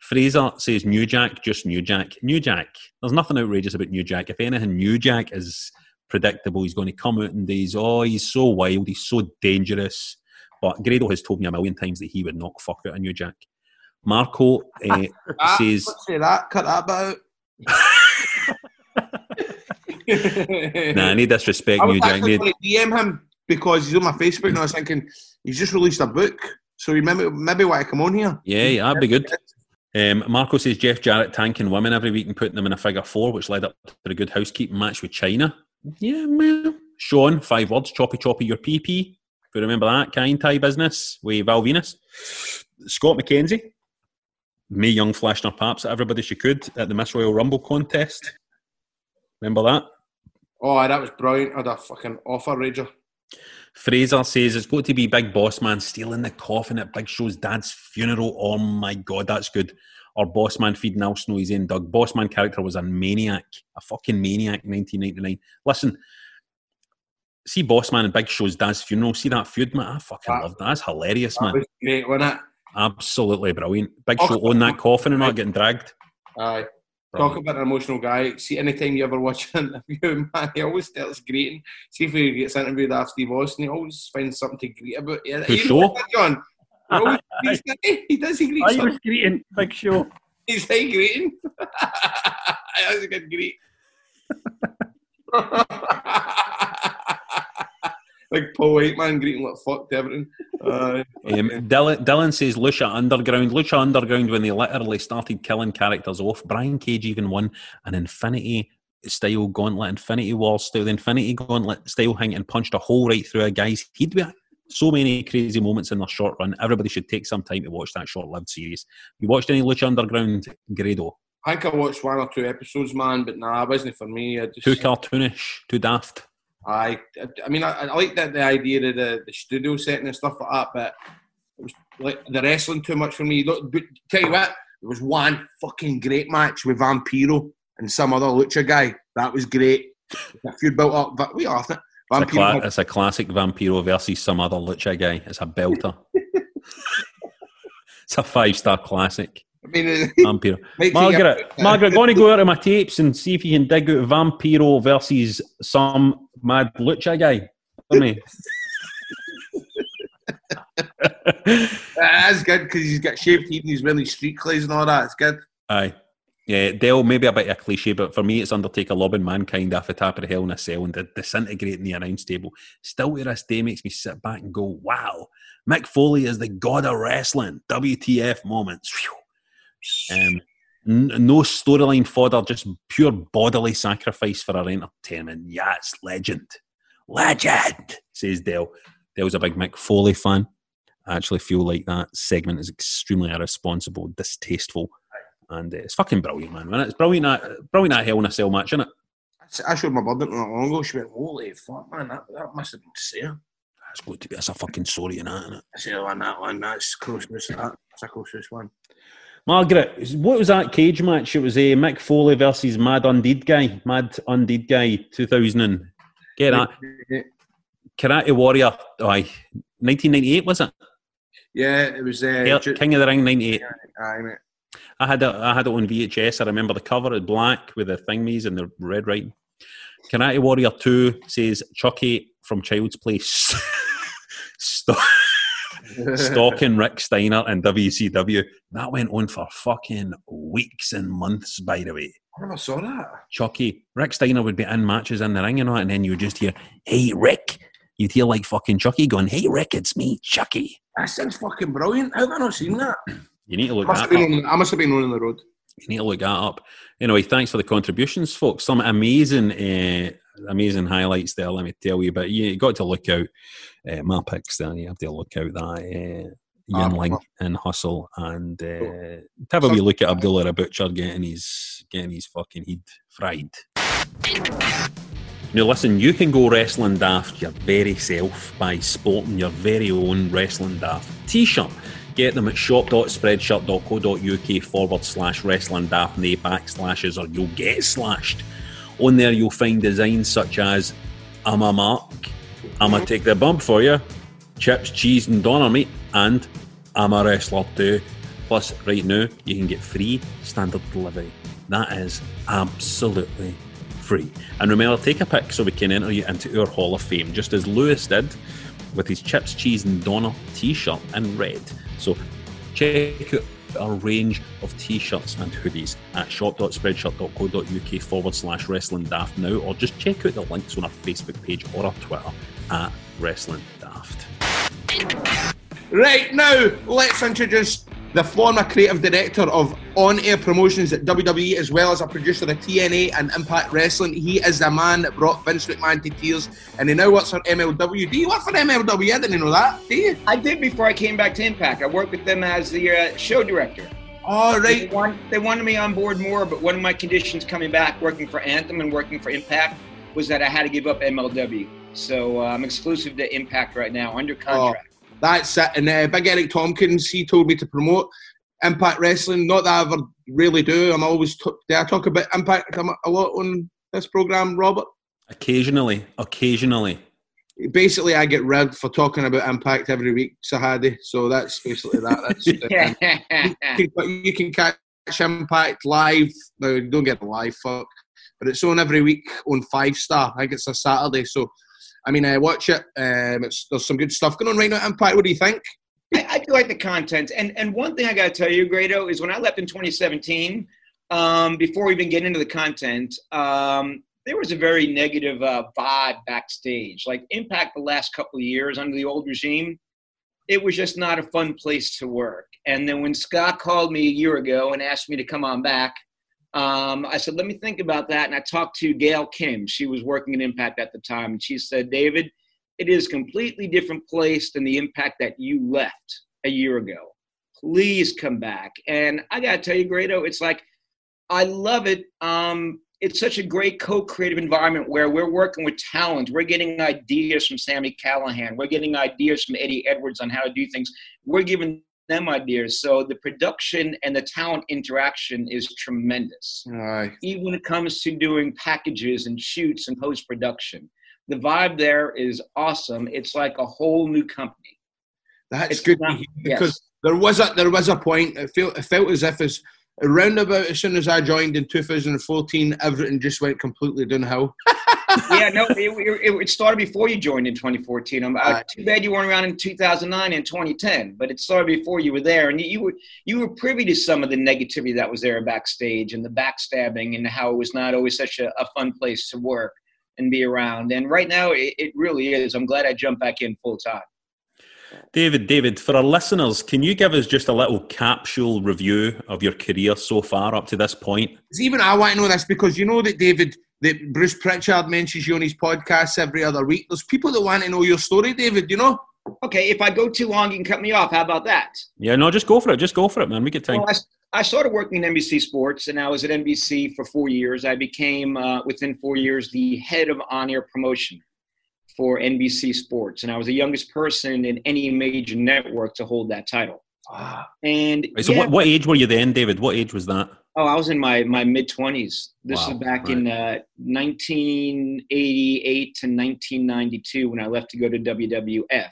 Fraser says New Jack, just New Jack. New Jack. There's nothing outrageous about New Jack. If anything, New Jack is predictable. He's going to come out and days. Oh, he's so wild. He's so dangerous. But Grado has told me a million times that he would knock fuck out a New Jack. Marco uh, Ah, says. say that. Cut that out. Nah, I need disrespect, I was New Jack. Need, DM him because he's on my Facebook and I was thinking he's just released a book, so he maybe maybe want to come on here. Yeah, yeah, that'd be good. Um, Marco says Jeff Jarrett tanking women every week and putting them in a figure four, which led up to a good housekeeping match with Chyna. Yeah, man. Sean, five words, choppy choppy your PP. If you remember that, Kaientai business with Val Venis. Scott McKenzie, Mae Young flashing her paps at everybody she could at the Miss Royal Rumble contest. Remember that? Oh, that was brilliant. I had a fucking offer, Rager. Fraser says it's got to be Big Boss Man stealing the coffin at Big Show's dad's funeral. Oh my god, that's good. Or Boss Man feeding Al Snow his own Doug. Boss Man character was a maniac, a fucking maniac. 1999. Listen, see Boss Man and Big Show's dad's funeral. See that feud, man. I fucking love that. That's hilarious, That man. was great, wasn't it? Absolutely brilliant. Big Oh, Show on that coffin and not getting dragged. Aye. Talk about an emotional guy. See, anytime you ever watch an interview, man, he always starts greeting. See if he gets interviewed after Steve Austin, he always finds something to greet about. Yeah, know that, John? He always doesn't he? he does, he greets I was greeting Big Show. He's like greeting. was a good greet. Like Paul Whiteman greeting like fuck to everything. Uh, Um, Dylan, Dylan says Lucha Underground. Lucha Underground, when they literally started killing characters off, Brian Cage even won an Infinity style gauntlet, Infinity War style, the Infinity Gauntlet style thing, and punched a hole right through a guy's head. with. So many crazy moments in their short run. Everybody should take some time to watch that short lived series. You watched any Lucha Underground, Grado? I think I watched one or two episodes, man, but nah, it wasn't for me. Just, Too cartoonish, too daft. I, I mean, I, I like that the idea of the, the studio setting and stuff like that, but it was like the wrestling too much for me. Look, but tell you what, there was one fucking great match with Vampiro and some other lucha guy. That was great. A feud built up, but we off it. It's a, Vampiro cla- it's a classic Vampiro versus some other Lucha guy. It's a belter. it's a five star classic. I mean, Vampiro. Margaret, Margaret, going to go out of my tapes and see if you can dig out Vampiro versus some mad lucha guy for me. That's good because he's got shaved head and he's wearing street clothes and all that. It's good. Aye. Yeah, Dale, maybe a bit of a cliche, but for me, it's Undertaker lobbing mankind off the top of the hell in a cell and di- disintegrating the announce table. Still to this day makes me sit back and go, wow, Mick Foley is the god of wrestling. WTF moments. Phew. Um, n- no storyline fodder, just pure bodily sacrifice for our entertainment. Yeah, it's legend. Legend, says Dale. Dale's a big Mick Foley fan. I actually feel like that segment is extremely irresponsible, distasteful, and uh, it's fucking brilliant, man. It's brilliant that brilliant that Hell in a Cell match, isn't it? I showed my brother not long ago. She went, "Holy fuck, man! That, that must have been sick." It's good to be. That's a fucking story in that, isn't it? I said, "Oh, that one, that's closeness. That. That's a closeness one." Margaret, what was that cage match? It was a Mick Foley versus Mad Undead guy. Mad Undead guy, 2000 and get that. Karate Warrior, aye, 1998 was it? Yeah, it was. Uh, King of the Ring, 98. Aye, mate. I had it. I had it on VHS. I remember the cover is black with the thingies and the red writing. Karate Warrior Two says Chucky from Child's Place st- stalking Rick Steiner and WCW. That went on for fucking weeks and months. By the way, I never saw that. Chucky Rick Steiner would be in matches in the ring and all, and then you would just hear, "Hey Rick." You'd hear like fucking Chucky going, "Hey Rick, it's me, Chucky." That sounds fucking brilliant. How have I not seen that? You need to look Must that have up. on, I must have been on the road. You need to look that up. Anyway, thanks for the contributions, folks. Some amazing, uh, amazing highlights there. Let me tell you, but you got to look out uh, my picks there. You have to look out that uh, and Hustle, and uh, have a wee look at Abdullah Butcher getting his getting his fucking head fried. Now, listen, you can go wrestling daft your very self by sporting your very own wrestling daft t shirt. Get them at shop.spreadshirt.co.uk forward slash wrestling daft, nay backslashes, or you'll get slashed. On there, you'll find designs such as I'm a Mark, I'm a mm-hmm. take the bump for you, chips, cheese, and doner meat, and I'm a wrestler too. Plus, right now, you can get free standard delivery. That is absolutely free. And remember, take a pic so we can enter you into our Hall of Fame, just as Lewis did with his chips, cheese, and doner t-shirt in red. So check out our range of t-shirts and hoodies at shop.spreadshirt.co.uk forward slash wrestling daft now, or just check out the links on our Facebook page or our Twitter at wrestling daft. Right now, let's introduce the former creative director of on-air promotions at WWE, as well as a producer of TNA and Impact Wrestling. He is the man that brought Vince McMahon to tears, and he now works for MLW. Do you work for MLW? I didn't know that. Do you? I did before I came back to Impact. I worked with them as the uh, show director. All right. They, want, they wanted me on board more, but one of my conditions coming back, working for Anthem and working for Impact, was that I had to give up MLW. So uh, I'm exclusive to Impact right now, under contract. That's it. And uh, Big Eric Tompkins, he told me to promote Impact Wrestling. Not that I ever really do. I'm always t- do I talk about Impact a lot on this program, Robert. Occasionally, occasionally. Basically, I get rigged for talking about Impact every week, Sahadi. So that's basically that. That's, uh, you, can, you can catch Impact live. No, you don't get the live, fuck. But it's on every week on Five Star. I think it's a Saturday. So, I mean, I watch it. Um, there's some good stuff going on right now Impact. What do you think? I, I do like the content. And and one thing I got to tell you, Grado, is when I left in 2017, um, before we even get into the content, um, there was a very negative uh, vibe backstage. Like Impact the last couple of years under the old regime, it was just not a fun place to work. And then when Scott called me a year ago and asked me to come on back, um, I said, let me think about that. And I talked to Gail Kim. She was working at Impact at the time. And she said, David, it is a completely different place than the Impact that you left a year ago. Please come back. And I got to tell you, Grado, it's like, I love it. Um, it's such a great co-creative environment where we're working with talent. We're getting ideas from Sami Callihan. We're getting ideas from Eddie Edwards on how to do things. We're giving them ideas. So the production and the talent interaction is tremendous. Aye. Even when it comes to doing packages and shoots and post production, the vibe there is awesome. It's like a whole new company. That's It's good not- hear yes. because there was a there was a point. It felt it felt as if as around about as soon as I joined in 2014, everything just went completely downhill. yeah, no, it, it, it started before you joined in 2014. I'm, uh, Right. too bad you weren't around in 2009 and 2010, but it started before you were there, and you, you were you were privy to some of the negativity that was there backstage and the backstabbing and how it was not always such a, a fun place to work and be around. And right now, it, it really is. I'm glad I jumped back in full time. David, David, for our listeners, can you give us just a little capsule review of your career so far up to this point? even I want to know this because you know that David, that Bruce Pritchard mentions you on his podcast every other week. There's people that want to know your story, David. You know. Okay, if I go too long, you can cut me off. How about that? Yeah, no, just go for it. Just go for it, man. We get time. Well, I, I started working in NBC Sports, and I was at NBC for four years. I became, uh, within four years, the head of on-air promotion for NBC Sports, and I was the youngest person in any major network to hold that title. Wow. And Right, so, yeah, what, what age were you then, David? What age was that? Oh, I was in my, my mid twenties. This Wow, is back in uh, 1988 to 1992 when I left to go to WWF.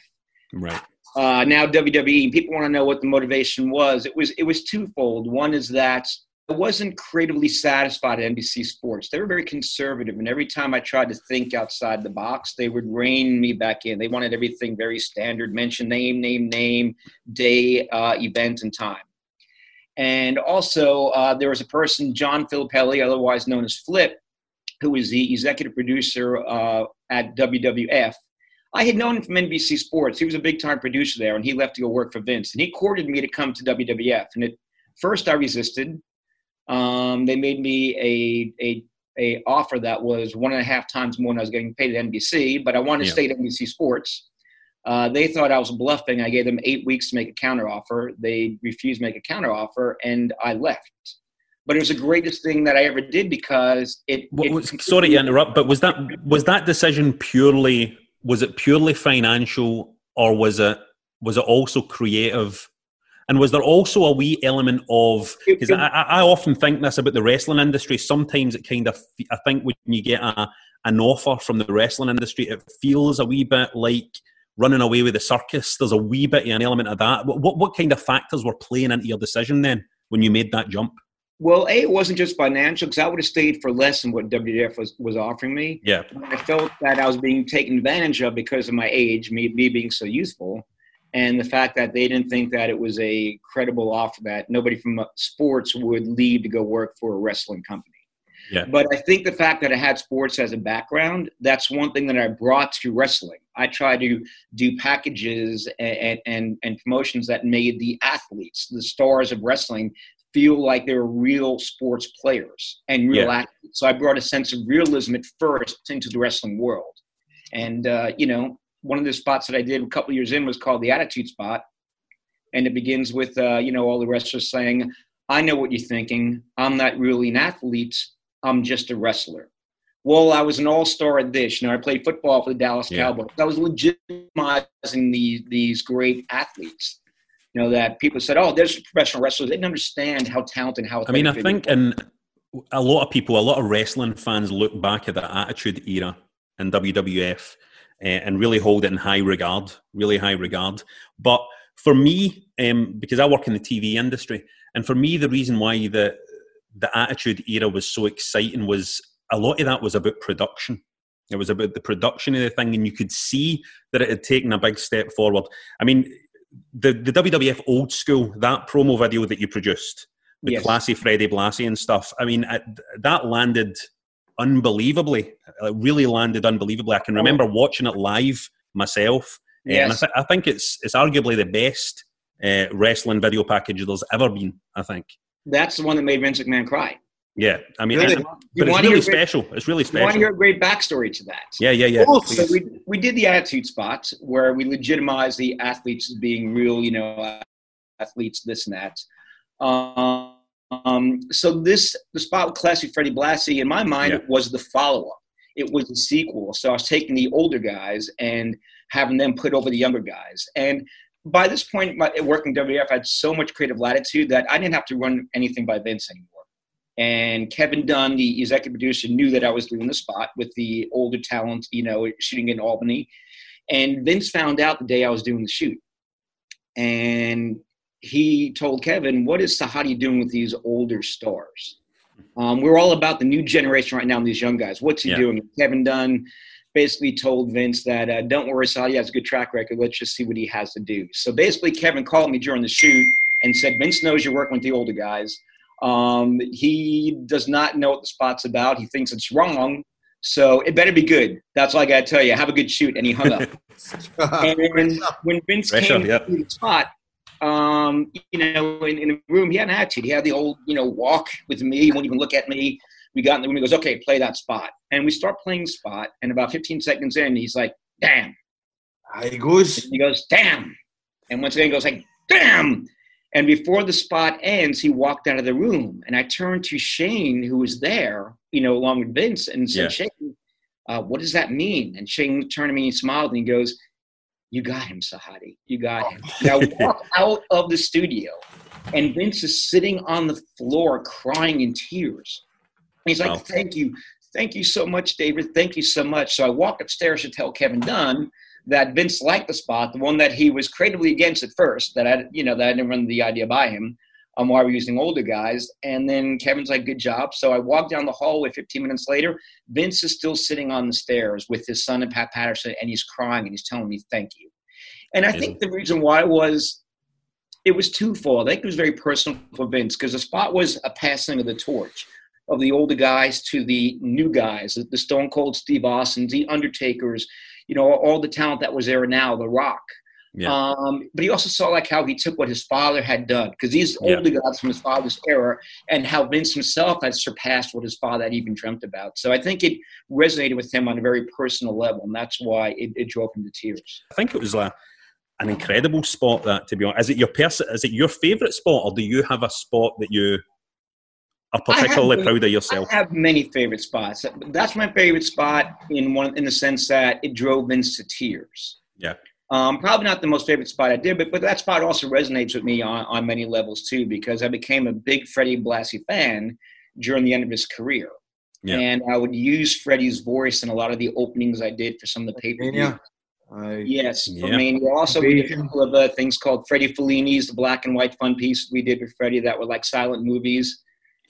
Right. Uh, now WWE. People want to know what the motivation was. It was it was twofold. One is that I wasn't creatively satisfied at NBC Sports. They were very conservative, and every time I tried to think outside the box, they would rein me back in. They wanted everything very standard: mention name, name, name, day, uh, event, and time. And also, uh, there was a person, John Filippelli, otherwise known as Flip, who was the executive producer uh, at WWF. I had known him from NBC Sports. He was a big time producer there, and he left to go work for Vince. And he courted me to come to WWF. And at first, I resisted. Um, they made me a, a a offer that was one and a half times more than I was getting paid at NBC, but I wanted to Yeah. stay at NBC Sports. Uh, they thought I was bluffing. I gave them eight weeks to make a counteroffer. They refused to make a counteroffer, and I left. But it was the greatest thing that I ever did because it. What it was, sorry to interrupt, but was that was that decision purely was it purely financial or was it was it also creative? And was there also a wee element of because I, I I often think this about the wrestling industry. Sometimes it kind of I think when you get a an offer from the wrestling industry, it feels a wee bit like running away with the circus. There's a wee bit of an element of that. What what, what kind of factors were playing into your decision then when you made that jump? Well, A, it wasn't just financial because I would have stayed for less than what WDF was, was offering me. Yeah. I felt that I was being taken advantage of because of my age, me, me being so youthful, and the fact that they didn't think that it was a credible offer that nobody from uh, sports would leave to go work for a wrestling company. Yeah. But I think the fact that I had sports as a background, that's one thing that I brought to wrestling. I try to do packages and, and, and promotions that made the athletes, the stars of wrestling, feel like they were real sports players and real Yeah. athletes. So I brought a sense of realism at first into the wrestling world. And, uh, you know, one of the spots that I did a couple years in was called the Attitude Spot. And it begins with, uh, you know, all the wrestlers saying, I know what you're thinking. I'm not really an athlete. I'm just a wrestler. Well, I was an all-star at this. You know, I played football for the Dallas Yeah. Cowboys. I was legitimizing these these great athletes. You know, that people said, "Oh, there's professional wrestlers." They didn't understand how talented, how. I mean, I think in a lot of people, a lot of wrestling fans look back at the Attitude Era in WWF uh, and really hold it in high regard, really high regard. But for me, um, because I work in the TV industry, and for me, the reason why the the Attitude Era was so exciting was a lot of that was about production. It was about the production of the thing, and you could see that it had taken a big step forward. I mean, the the WWF old school that promo video that you produced, the Yes. classy Freddie Blassie and stuff. I mean, that landed unbelievably. It really landed unbelievably. I can remember watching it live myself, uh, and I, th- I think it's it's arguably the best uh, wrestling video package there's ever been. I think. That's the one that made Vince McMahon cry. Yeah, I mean, Really? and- You but it's really hear a great- special. It's really You want to hear a great backstory to that? Yeah, yeah, yeah. So we, we did the attitude spot where we legitimized the athletes as being real, you know, athletes, this and that. Um, so this the spot with Classy Freddie Blassie, in my mind, Yeah. was the follow up. It was the sequel. So I was taking the older guys and having them put over the younger guys. And by this point, my, working WWF, I had so much creative latitude that I didn't have to run anything by Vince anymore. And Kevin Dunn, the executive producer, knew that I was doing the spot with the older talent, you know, shooting in Albany. And Vince found out the day I was doing the shoot. And he told Kevin, What is Sahadi doing with these older stars? Um, we're all about the new generation right now and these young guys. What's he Yeah. doing? Kevin Dunn basically told Vince that, uh, Don't worry, Sahadi has a good track record. Let's just see what he has to do. So basically, Kevin called me during the shoot and said, Vince knows you're working with the older guys. Um, he does not know what the spot's about. He thinks it's wrong. So it better be good. That's all I got to tell you. Have a good shoot. And he hung up. and when, when Vince Pressure, came yeah. to the spot, um, you know, in, in a room, he had an attitude. He had the old, you know, walk with me. He won't even look at me. We got in the room. He goes, okay, play that spot. And we start playing spot. And about 15 seconds in, he's like, damn. He goes. He goes, damn. And once again, he goes like, damn. And before the spot ends, he walked out of the room. And I turned to Shane, who was there, you know, along with Vince, and said, Yeah. Shane, uh, what does that mean? And Shane turned to me and smiled and he goes, You got him, Sahadi. You got him. now I walk out of the studio, and Vince is sitting on the floor crying in tears. And he's like, Wow. Thank you. Thank you so much, David. Thank you so much. So I walked upstairs to tell Kevin Dunn that Vince liked the spot, the one that he was creatively against at first, that I, you know, that I didn't run the idea by him, um, while we were using older guys. And then Kevin's like, good job. So I walked down the hallway 15 minutes later. Vince is still sitting on the stairs with his son and Pat Patterson, and he's crying and he's telling me, thank you. And I think the reason why was it was twofold. I think it was very personal for Vince because the spot was a passing of the torch of the older guys to the new guys, the Stone Cold Steve Austin, the Undertakers, you know, all the talent that was there now, The Rock. Yeah. Um, but he also saw like how he took what his father had done because these Yeah. older guys from his father's era, and how Vince himself had surpassed what his father had even dreamt about. So I think it resonated with him on a very personal level, and that's why it, it drove him to tears. I think it was a, an incredible spot. That to be honest, is it your person? Is it your favourite spot, or do you have a spot that you are I have particularly many- proud of yourself? I have many favorite spots. That's my favorite spot in one in the sense that it drove Vince to tears. Yeah. Um, probably not the most favorite spot I did, but, but that spot also resonates with me on, on many levels too, because I became a big Freddie Blassie fan during the end of his career. Yeah. And I would use Freddie's voice in a lot of the openings I did for some of the pay Yeah. Mania. Yes, for Yeah. Mania. Also, we did a couple of uh, things called Freddie Fellini's, the black and white fun piece we did with Freddie that were like silent movies.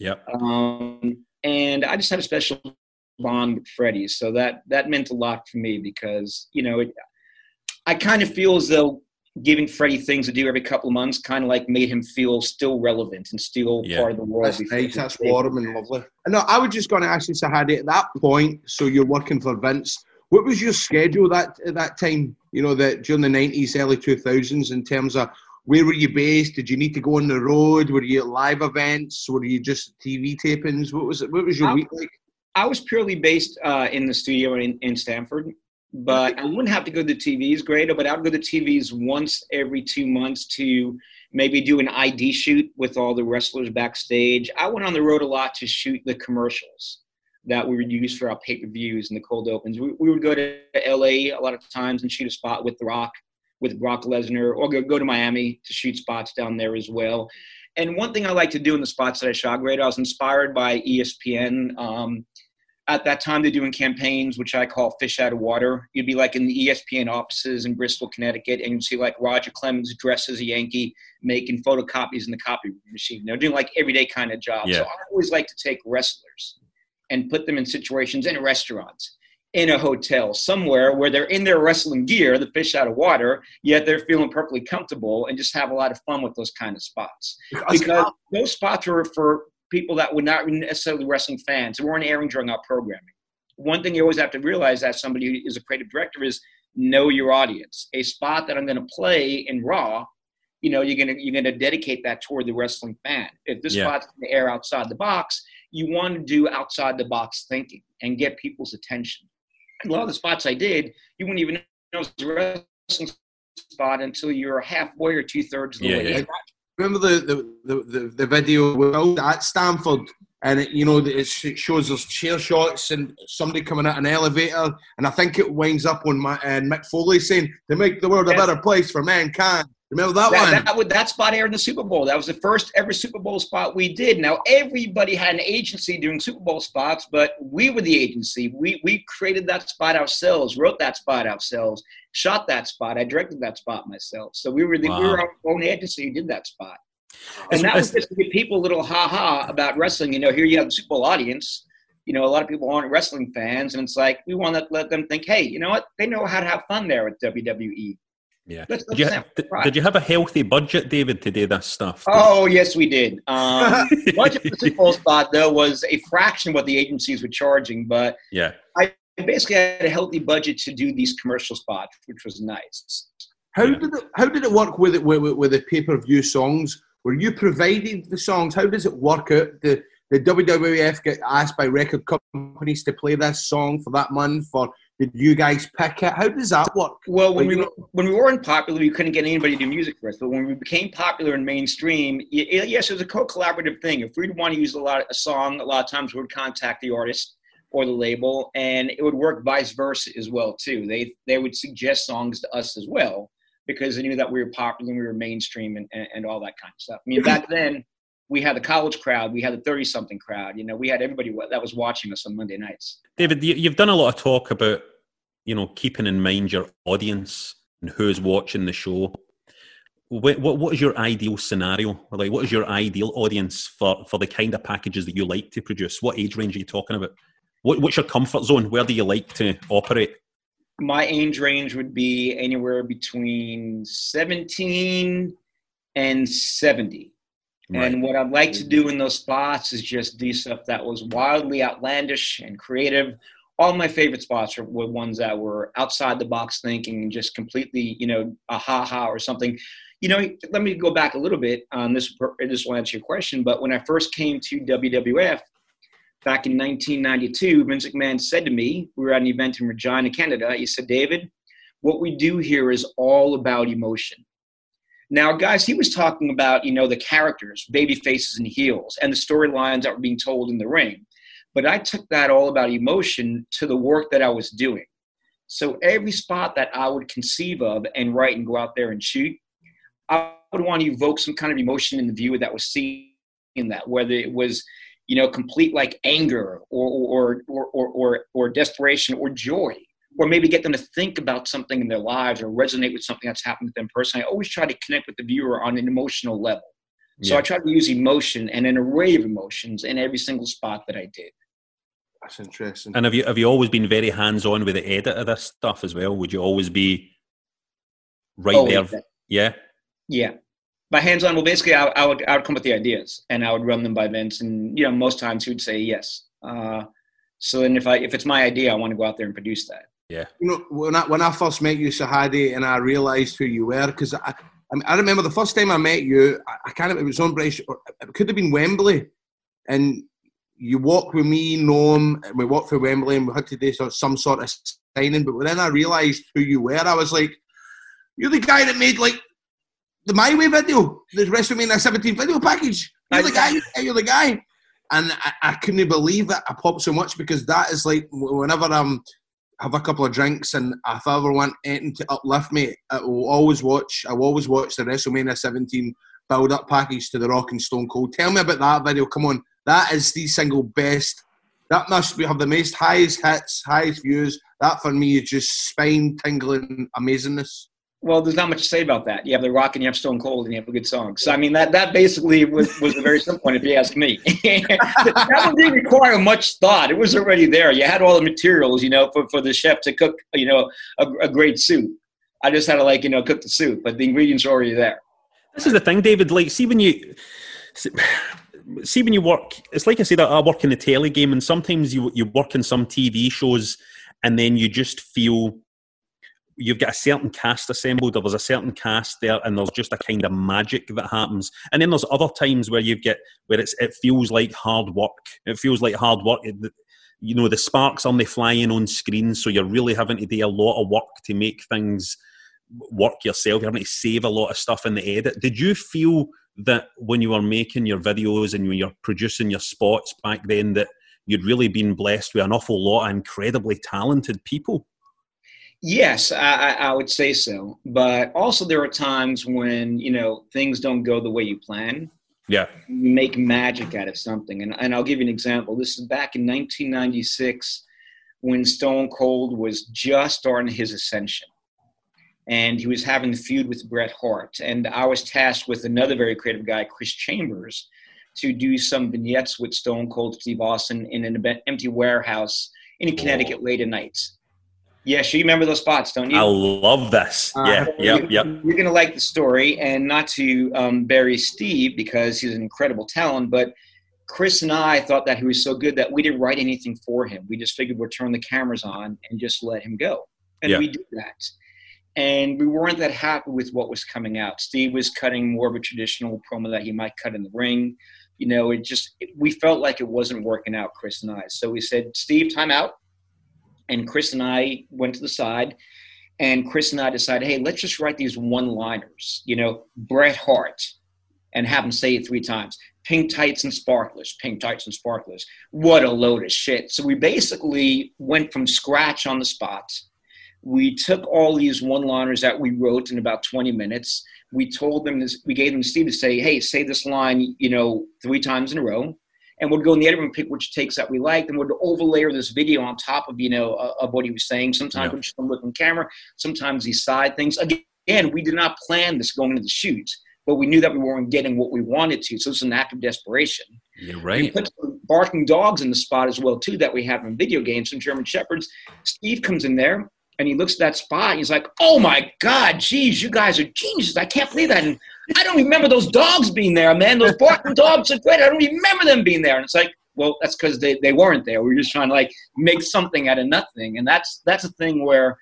Yep. Um, and I just had a special bond with Freddie, so that that meant a lot for me because you know it, I kind of feel as though giving Freddie things to do every couple of months kind of like made him feel still relevant and still Yeah. part of the world. That's before nice. That's warm and lovely. No, I was just going to ask you, Sahadi, at that point, so you're working for Vince. What was your schedule that at that time? You know, that during the nineties, early two thousands, in terms of where were you based? Did you need to go on the road? Were you at live events? Were you just TV tapings? What was it? What was your I- week like? I was purely based uh, in the studio in, in Stamford, but I wouldn't have to go to TVs, Grado, but I would go to TVs once every two months to maybe do an ID shoot with all the wrestlers backstage. I went on the road a lot to shoot the commercials that we would use for our pay per views and the cold opens. We, we would go to LA a lot of times and shoot a spot with The Rock, with Brock Lesnar, or go, go to Miami to shoot spots down there as well. And one thing I like to do in the spots that I shot, great, I was inspired by ESPN. Um, at that time, they're doing campaigns, which I call fish out of water. You'd be like in the ESPN offices in Bristol, Connecticut, and you'd see like Roger Clemens dressed as a Yankee making photocopies in the copy machine. They're doing like everyday kind of jobs. Yeah. So I always like to take wrestlers and put them in situations in restaurants, in a hotel, somewhere where they're in their wrestling gear, the fish out of water, yet they're feeling perfectly comfortable and just have a lot of fun with those kind of spots. Because those spots were for people that were not necessarily wrestling fans. They weren't airing during our programming. One thing you always have to realize as somebody who is a creative director is know your audience. A spot that I'm going to play in Raw, you know, you're gonna you're gonna dedicate that toward the wrestling fan. If this Yeah. spot's going to air outside the box, you want to do outside the box thinking and get people's attention. A lot of the spots I did, you wouldn't even know it was a wrestling spot until you're halfway or two thirds of the Yeah, way. yeah. Remember the the, the, the, the video we at Stamford, and it, you know it shows us chair shots and somebody coming out an elevator, and I think it winds up on my and Mick Foley saying to make the world a better place for mankind. Remember that, one? That, that, would, that spot aired in the Super Bowl. That was the first ever Super Bowl spot we did. Now everybody had an agency doing Super Bowl spots, but we were the agency. We we created that spot ourselves, wrote that spot ourselves, shot that spot. I directed that spot myself. So we were the we were our own agency who did that spot. It's- And that was it's- just to give people a little ha ha about wrestling. You know, here you have the Super Bowl audience. You know, a lot of people aren't wrestling fans, and it's like we want to let them think, hey, you know what? They know how to have fun there at WWE. Yeah. Let's- Did you, let's have did, pride. did you have a healthy budget, David, to do this stuff? Oh yes, we did. Um, budget for the Super Bowl spot though was a fraction of what the agencies were charging, but Yeah. I basically had a healthy budget to do these commercial spots, which was nice. How did it How did it work with it with, with, with the pay per view songs? Were you providing the songs? How does it work out? The the WWF get asked by record companies to play this song for that month, or did you guys pick it? How does that work? Well, when Like, we were, when we weren't popular, we couldn't get anybody to do music for us. But when we became popular and mainstream, y- y- yes, it was a co-collaborative thing. If we'd want to use a lot a song, a lot of times we would contact the artist or the label, and it would work vice versa as well too. They they would suggest songs to us as well because they knew that we were popular and we were mainstream and, and, and all that kind of stuff. I mean, back then we had the college crowd, we had the thirty-something crowd. You know, we had everybody that was watching us on Monday nights. David, you've done a lot of talk about, you know, keeping in mind your audience and who's watching the show. What, what, what is your ideal scenario? Like, what is your ideal audience for, for the kind of packages that you like to produce? What age range are you talking about? What, what's your comfort zone? Where do you like to operate? my age range would be anywhere between 17 and 70. Right. And what I'd like to do in those spots is just do stuff that was wildly outlandish and creative. All my favorite spots were, ones that were outside the box thinking, and just completely, you know, a ha ha or something. You know, let me go back a little bit. On this this will answer your question. But when I first came to WWF back in 1992, Vince McMahon said to me, we were at an event in Regina, Canada. He said, David, what we do here is all about emotion. Now, guys, he was talking about, you know, the characters, baby faces and heels, and the storylines that were being told in the ring. But I took that all about emotion to the work that I was doing. So every spot that I would conceive of and write and go out there and shoot, I would want to evoke some kind of emotion in the viewer that was seeing that, whether it was, you know, complete like anger or or or or or, or desperation or joy or maybe get them to think about something in their lives or resonate with something that's happened with them personally. I always try to connect with the viewer on an emotional level. So Yeah. I tried to use emotion and an array of emotions in every single spot that I did. That's interesting. And have you have you always been very hands on with the edit of this stuff as well? Would you always be right Oh, there? yeah. Yeah. Yeah. By hands on, well, basically, I, I, would, I would come up with the ideas and I would run them by Vince. And, you know, most times he would say yes. Uh, so then if, I, if it's my idea, I want to go out there and produce that. Yeah. You know, when I, when I first met you, Sahadi, and I realised who you were, because I, I, mean, I remember the first time I met you, I, I kind of, it was on British, or it could have been Wembley, and you walk with me, Noam, and we walked through Wembley, and we had to do some sort of signing, but then I realised who you were, I was like, you're the guy that made, like, the My Way video, the WrestleMania 17 video package. You're the guy, you're the guy. And I, I couldn't believe that I popped so much because that is like whenever I'm have a couple of drinks and if I ever want anything to uplift me, I will always watch. I will always watch the WrestleMania 17 build-up package to the Rock and Stone Cold. Tell me about that video. Come on, that is the single best. That must be have the most highest hits, highest views. That for me is just spine tingling amazingness. Well, there's not much to say about that. You have The Rock and you have Stone Cold and you have a good song. So, I mean, that, that basically was, was a very simple one, if you ask me. that one didn't require much thought. It was already there. You had all the materials, you know, for, for the chef to cook, you know, a, a great soup. I just had to, like, you know, cook the soup, but the ingredients are already there. This is the thing, David. Like, see when you see when you work. It's like I said, I work in the telly game, and sometimes you you work in some TV shows, and then you just feel you've got a certain cast assembled, or there's a certain cast there, and there's just a kind of magic that happens. And then there's other times where you get where it's it feels like hard work. It feels like hard work. You know, the sparks aren't flying on screen, so you're really having to do a lot of work to make things work yourself. You're having to save a lot of stuff in the edit. Did you feel that when you were making your videos and when you're producing your spots back then that you'd really been blessed with an awful lot of incredibly talented people? Yes, I, I would say so. But also, there are times when, you know, things don't go the way you plan. Yeah. you make magic out of something. And, and I'll give you an example. This is back in 1996 when Stone Cold was just starting his ascension. And he was having the feud with Bret Hart. And I was tasked with another very creative guy, Chris Chambers, to do some vignettes with Stone Cold Steve Austin in an empty warehouse in Connecticut late at night. Yes, you remember those spots, don't you? I love this. Yeah, Uh, yep, yep. You're going to like the story, and not to um, bury Steve because he's an incredible talent, but Chris and I thought that he was so good that we didn't write anything for him. We just figured we'd turn the cameras on and just let him go. And Yeah. we did that. And we weren't that happy with what was coming out. Steve was cutting more of a traditional promo that he might cut in the ring. You know, it just, we felt like it wasn't working out, Chris and I. So we said, Steve, time out and Chris and I went to the side, and Chris and I decided, hey, let's just write these one-liners, you know, Bret Hart, and have him say it three times. Pink tights and sparklers, pink tights and sparklers. What a load of shit. So we basically went from scratch on the spot. We took all these one-liners that we wrote in about 20 minutes. We told them this, we gave them to Steve to say, hey, say this line, you know, three times in a row and we'd go in the editor and pick which takes that we liked and we'd overlay this video on top of you know uh, of what he was saying sometimes Yeah. just look on camera sometimes these side things again we did not plan this going into the shoot but we knew that we weren't getting what we wanted to so it's an act of desperation You're right. we put some barking dogs in the spot as well too that we have in video games some german shepherds steve comes in there and he looks at that spot and he's like oh my god geez you guys are geniuses i can't believe that and I don't remember those dogs being there, man. Those barking dogs are great. I don't remember them being there. And it's like, Well, that's because they, they weren't there. We were just trying to like make something out of nothing, and that's that's a thing where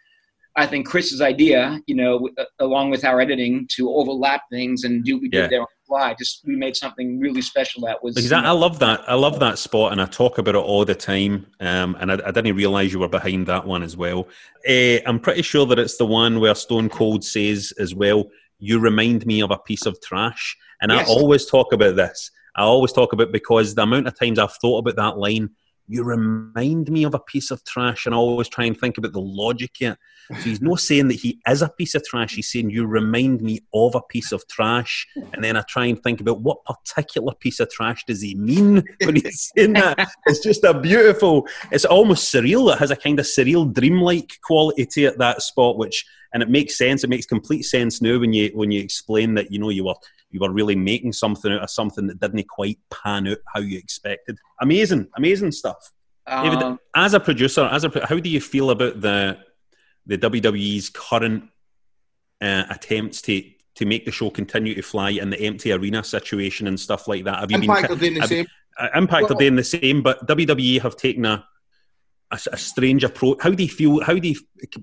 I think Chris's idea, you know, uh, along with our editing, to overlap things and do what we Yeah. did there fly. Just we made something really special that was. Exactly. I love that. I love that spot, and I talk about it all the time. Um, and I, I didn't realize you were behind that one as well. Uh, I'm pretty sure that it's the one where Stone Cold says as well, "You remind me of a piece of trash." And Yes. I always talk about this. I always talk about because the amount of times I've thought about that line. You remind me of a piece of trash, and I always try and think about the logic it. So he's not saying that he is a piece of trash. He's saying you remind me of a piece of trash, and then I try and think about what particular piece of trash does he mean when he's saying that. It's just a beautiful. It's almost surreal. It has a kind of surreal, dreamlike quality to it. That spot, which and it makes sense. It makes complete sense now when you when you explain that you know you were you were really making something out of something that didn't quite pan out how you expected. Amazing, amazing stuff. David, Um, as a producer, as a how do you feel about the the WWE's current uh, attempts to to make the show continue to fly in the empty arena situation and stuff like that? Have you Impact are doing the have- same. uh, Impact are Well- doing the same, but WWE have taken a a strange approach. How do you feel? How do you?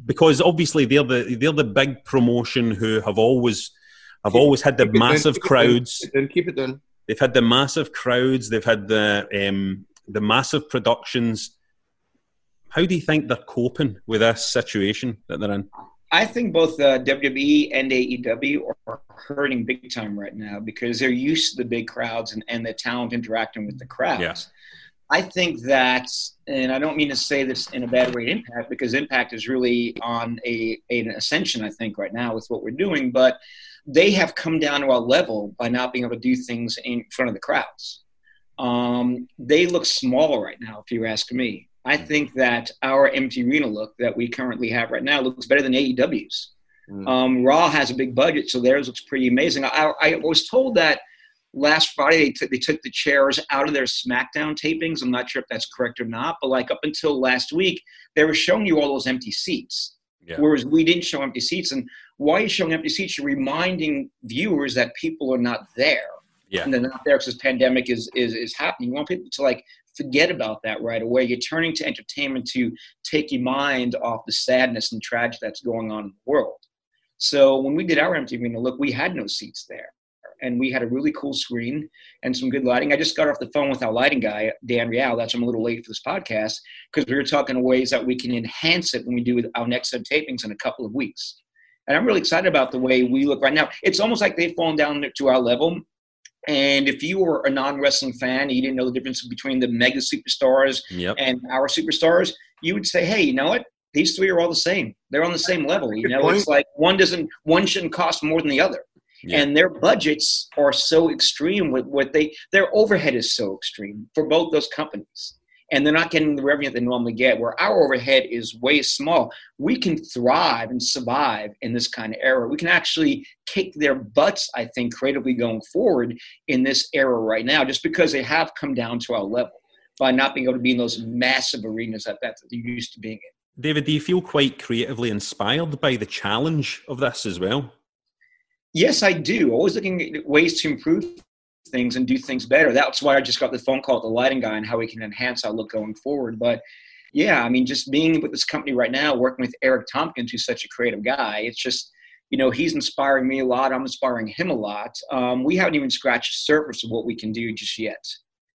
Because obviously they're the they're the big promotion who have always have always had the Keep massive keep down, crowds. keep it down, Keep it down. They've had the massive crowds. They've had the um, the massive productions. How do you think they're coping with this situation that they're in? I think both uh, WWE and AEW are hurting big time right now because they're used to the big crowds and, and the talent interacting with the crowds. Yeah. I think that, and I don't mean to say this in a bad way, Impact, because Impact is really on a, an ascension, I think, right now with what we're doing. But they have come down to our level by not being able to do things in front of the crowds. Um, they look small right now, if you ask me. I think that our empty arena look that we currently have right now looks better than AEW's. Um, Raw has a big budget, so theirs looks pretty amazing. I, I was told that last Friday they took, they took the chairs out of their SmackDown tapings. I'm not sure if that's correct or not, but like up until last week, they were showing you all those empty seats. Yeah. Whereas we didn't show empty seats. And why are you showing empty seats? You're reminding viewers that people are not there. Yeah. And they're not there because this pandemic is, is, is happening. You want people to like forget about that right away. You're turning to entertainment to take your mind off the sadness and tragedy that's going on in the world. So when we did our empty arena look, we had no seats there. And we had a really cool screen and some good lighting. I just got off the phone with our lighting guy, Dan Rial. That's I'm a little late for this podcast because we were talking of ways that we can enhance it when we do our next set tapings in a couple of weeks. And I'm really excited about the way we look right now. It's almost like they've fallen down to our level. And if you were a non wrestling fan and you didn't know the difference between the mega superstars Yep. and our superstars, you would say, hey, you know what? These three are all the same. They're on the same level. You Good know, point. it's like one doesn't, one shouldn't cost more than the other. Yeah. And their budgets are so extreme with what they, their overhead is so extreme for both those companies. And they're not getting the revenue that they normally get, where our overhead is way small. We can thrive and survive in this kind of era. We can actually kick their butts, I think, creatively going forward in this era right now, just because they have come down to our level by not being able to be in those massive arenas that, that they're used to being in. David, do you feel quite creatively inspired by the challenge of this as well? Yes, I do. Always looking at ways to improve things and do things better. That's why I just got the phone call with the lighting guy and how we can enhance our look going forward. But yeah, I mean, just being with this company right now, working with Eric Tompkins, who's such a creative guy, it's just, you know, he's inspiring me a lot. I'm inspiring him a lot. Um, we haven't even scratched the surface of what we can do just yet.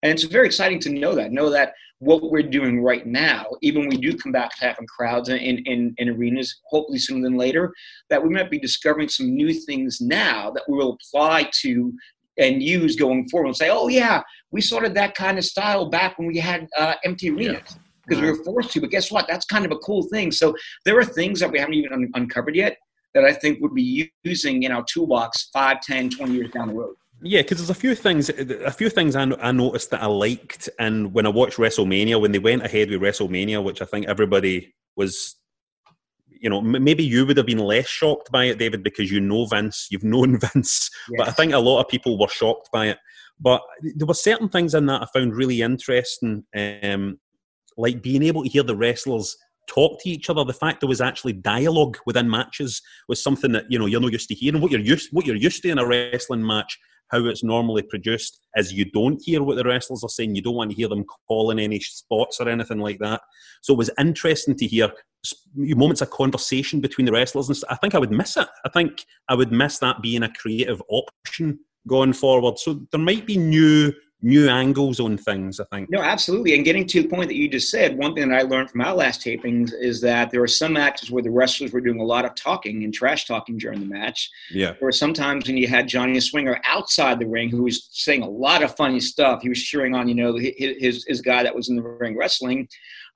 And it's very exciting to know that, know that what we're doing right now, even we do come back to having crowds in, in, in arenas, hopefully sooner than later, that we might be discovering some new things now that we will apply to and use going forward and say, oh, yeah, we started that kind of style back when we had uh, empty arenas because we were forced to. But guess what? That's kind of a cool thing. So there are things that we haven't even un- uncovered yet that I think would be using in our toolbox 5, 10, 20 years down the road. Yeah, because there's a few things, a few things I, I noticed that I liked, and when I watched WrestleMania, when they went ahead with WrestleMania, which I think everybody was, you know, m- maybe you would have been less shocked by it, David, because you know Vince, you've known Vince, but I think a lot of people were shocked by it. But there were certain things in that I found really interesting, um, like being able to hear the wrestlers talk to each other. The fact there was actually dialogue within matches was something that you know you're not used to hearing. What you're used, what you're used to in a wrestling match how it's normally produced is you don't hear what the wrestlers are saying. You don't want to hear them calling any spots or anything like that. So it was interesting to hear moments of conversation between the wrestlers. And I think I would miss it. I think I would miss that being a creative option going forward. So there might be new new angles on things. I think. No, absolutely. And getting to the point that you just said, one thing that I learned from our last tapings is that there were some matches where the wrestlers were doing a lot of talking and trash talking during the match. Yeah. There sometimes when you had Johnny Swinger outside the ring who was saying a lot of funny stuff. He was cheering on, you know, his his guy that was in the ring wrestling.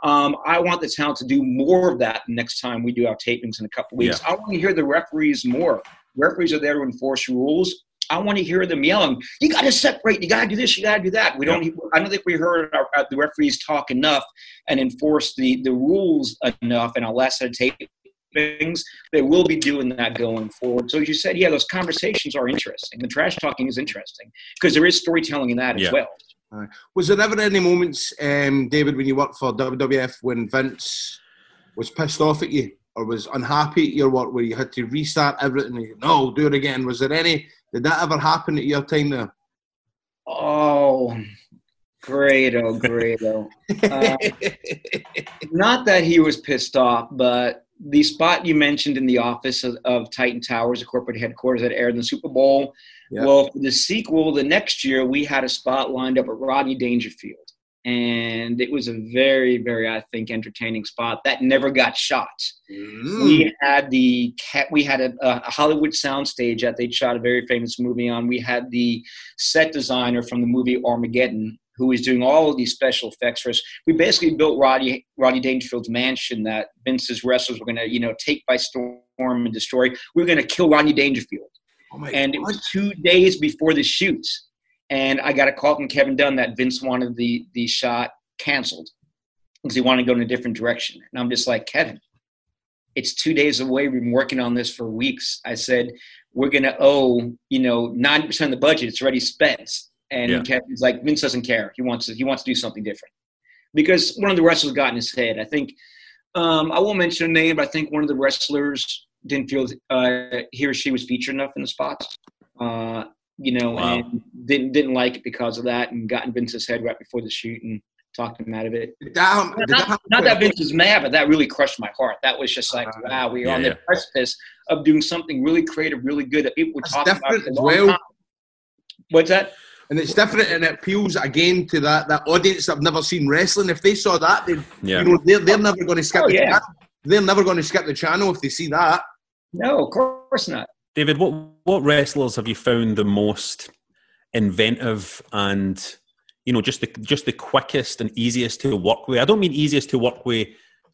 Um, I want the talent to do more of that next time we do our tapings in a couple weeks. Yeah. I want to hear the referees more. Referees are there to enforce rules. I want to hear them yelling, "You got to separate. You got to do this. You got to do that." We don't. I don't think we heard our, our, the referees talk enough and enforce the the rules enough And our last set things. They will be doing that going forward. So as you said, yeah, those conversations are interesting. The trash talking is interesting because there is storytelling in that Yeah. as well. Aye. Was there ever any moments, um, David, when you worked for WWF when Vince was pissed off at you or was unhappy at your work where you had to restart everything? And you, no, do it again. Was there any? Did that ever happen at your time there? Oh, Grado, Grado. Uh, not that he was pissed off, but the spot you mentioned in the office of, of Titan Towers, the corporate headquarters that aired in the Super Bowl. Yeah. Well, for the sequel, the next year, we had a spot lined up at Rodney Dangerfield. And it was a very, very, I think, entertaining spot that never got shot. Mm. We had the cat. We had a, a Hollywood soundstage that they shot a very famous movie on. We had the set designer from the movie Armageddon, who was doing all of these special effects for us. We basically built Roddy Roddy Dangerfield's mansion that Vince's wrestlers were going to, you know, take by storm and destroy. We were going to kill Rodney Dangerfield. Oh and it was two days before the shoot, and I got a call from Kevin Dunn that Vince wanted the the shot canceled because he wanted to go in a different direction. And I'm just like, Kevin, it's two days away. We've been working on this for weeks. I said, we're going to owe, you know, 90% of the budget. It's already spent. And Yeah. Kevin's like, Vince doesn't care. He wants to, he wants to do something different. Because one of the wrestlers got in his head. I think, um, I won't mention a name, but I think one of the wrestlers didn't feel uh, he or she was featured enough in the spots. Uh, you know, Wow. and didn't didn't like it because of that, and got in Vince's head right before the shoot and talked him out of it. Damn, not, not that Vince was mad, but that really crushed my heart. That was just like, uh, wow, we are yeah, on yeah. the precipice of doing something really creative, really good that people were talking about for a as long well. time. What's that? And it's different, and it appeals again to that, that audience that have never seen wrestling. If they saw that, they, Yeah. you know, they're, they're never going to skip Oh, the yeah. channel. They're never going to skip the channel if they see that. No, of course not. David, what what wrestlers have you found the most inventive and you know just the just the quickest and easiest to work with? I don't mean easiest to work with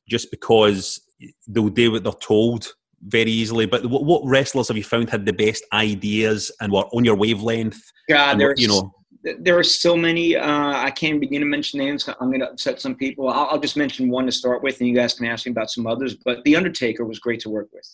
just because they'll do what they're told very easily, but what, what wrestlers have you found had the best ideas and were on your wavelength? God, there's you know there are so many. Uh, I can't begin to mention names. I'm going to upset some people. I'll, I'll just mention one to start with, and you guys can ask me about some others. But the Undertaker was great to work with.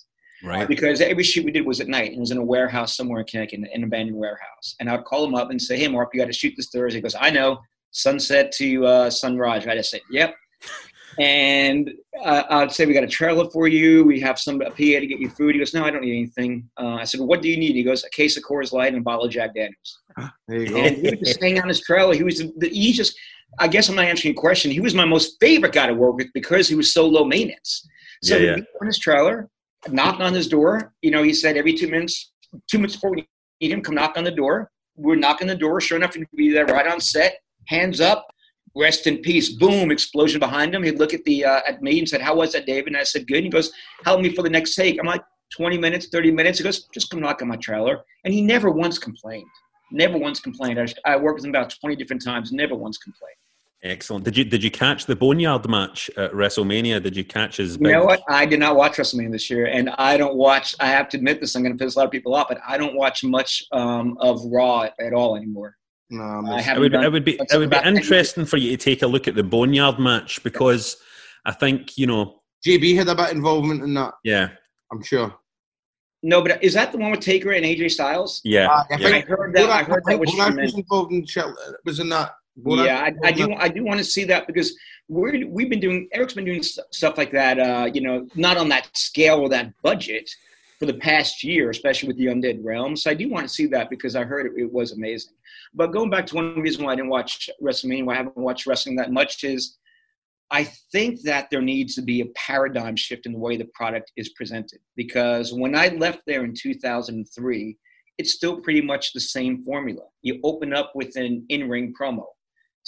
Right. because every shoot we did was at night and it was in a warehouse somewhere in Connecticut, in an abandoned warehouse. And I'd call him up and say, "Hey, Mark, you got to shoot this Thursday." He goes, "I know, sunset to uh, sunrise." I just say, "Yep." And uh, I'd say, "We got a trailer for you. We have some a PA to get you food." He goes, "No, I don't need anything." Uh, I said, "What do you need?" He goes, "A case of Coors Light and a bottle of Jack Daniels." There you go. And he was just staying on his trailer. He was the, he just. I guess I'm not answering your question. He was my most favorite guy to work with because he was so low maintenance. So Yeah, yeah. on his trailer, knock on his door. You know, he said every two minutes, two minutes before we need him, come knock on the door. We're knocking the door. Sure enough, he'd be there right on set, hands up, rest in peace. Boom, explosion behind him. He'd look at the uh, at me and said, "How was that, David?" And I said, "Good." And he goes, "Help me for the next take." I'm like, "20 minutes, 30 minutes." He goes, "Just come knock on my trailer," and he never once complained. Never once complained. I, I worked with him about 20 different times. Never once complained. Excellent. Did you did you catch the Boneyard match at WrestleMania? Did you catch his You big know what? I did not watch WrestleMania this year, and I don't watch. I have to admit this. I'm going to piss a lot of people off, but I don't watch much um, of Raw at all anymore. No, I it haven't would, done- it would be it would be about 10 years. interesting for you to take a look at the Boneyard match because I think you know JB had a bit of involvement in that, yeah I'm sure. No, but is that the one with Taker and AJ Styles? yeah, Uh, I yeah. I heard that. I heard that was Bonac was involved in Shell, was in that. Yeah, I, I do. I do want to see that because we're we've been doing. Eric's been doing st- stuff like that. Uh, you know, not on that scale or that budget, for the past year, especially with the Undead Realm. So I do want to see that because I heard it, it was amazing. But going back to one reason why I didn't watch WrestleMania, why I haven't watched wrestling that much is I think that there needs to be a paradigm shift in the way the product is presented. Because when I left there in 2003, it's still pretty much the same formula. You open up with an in ring promo.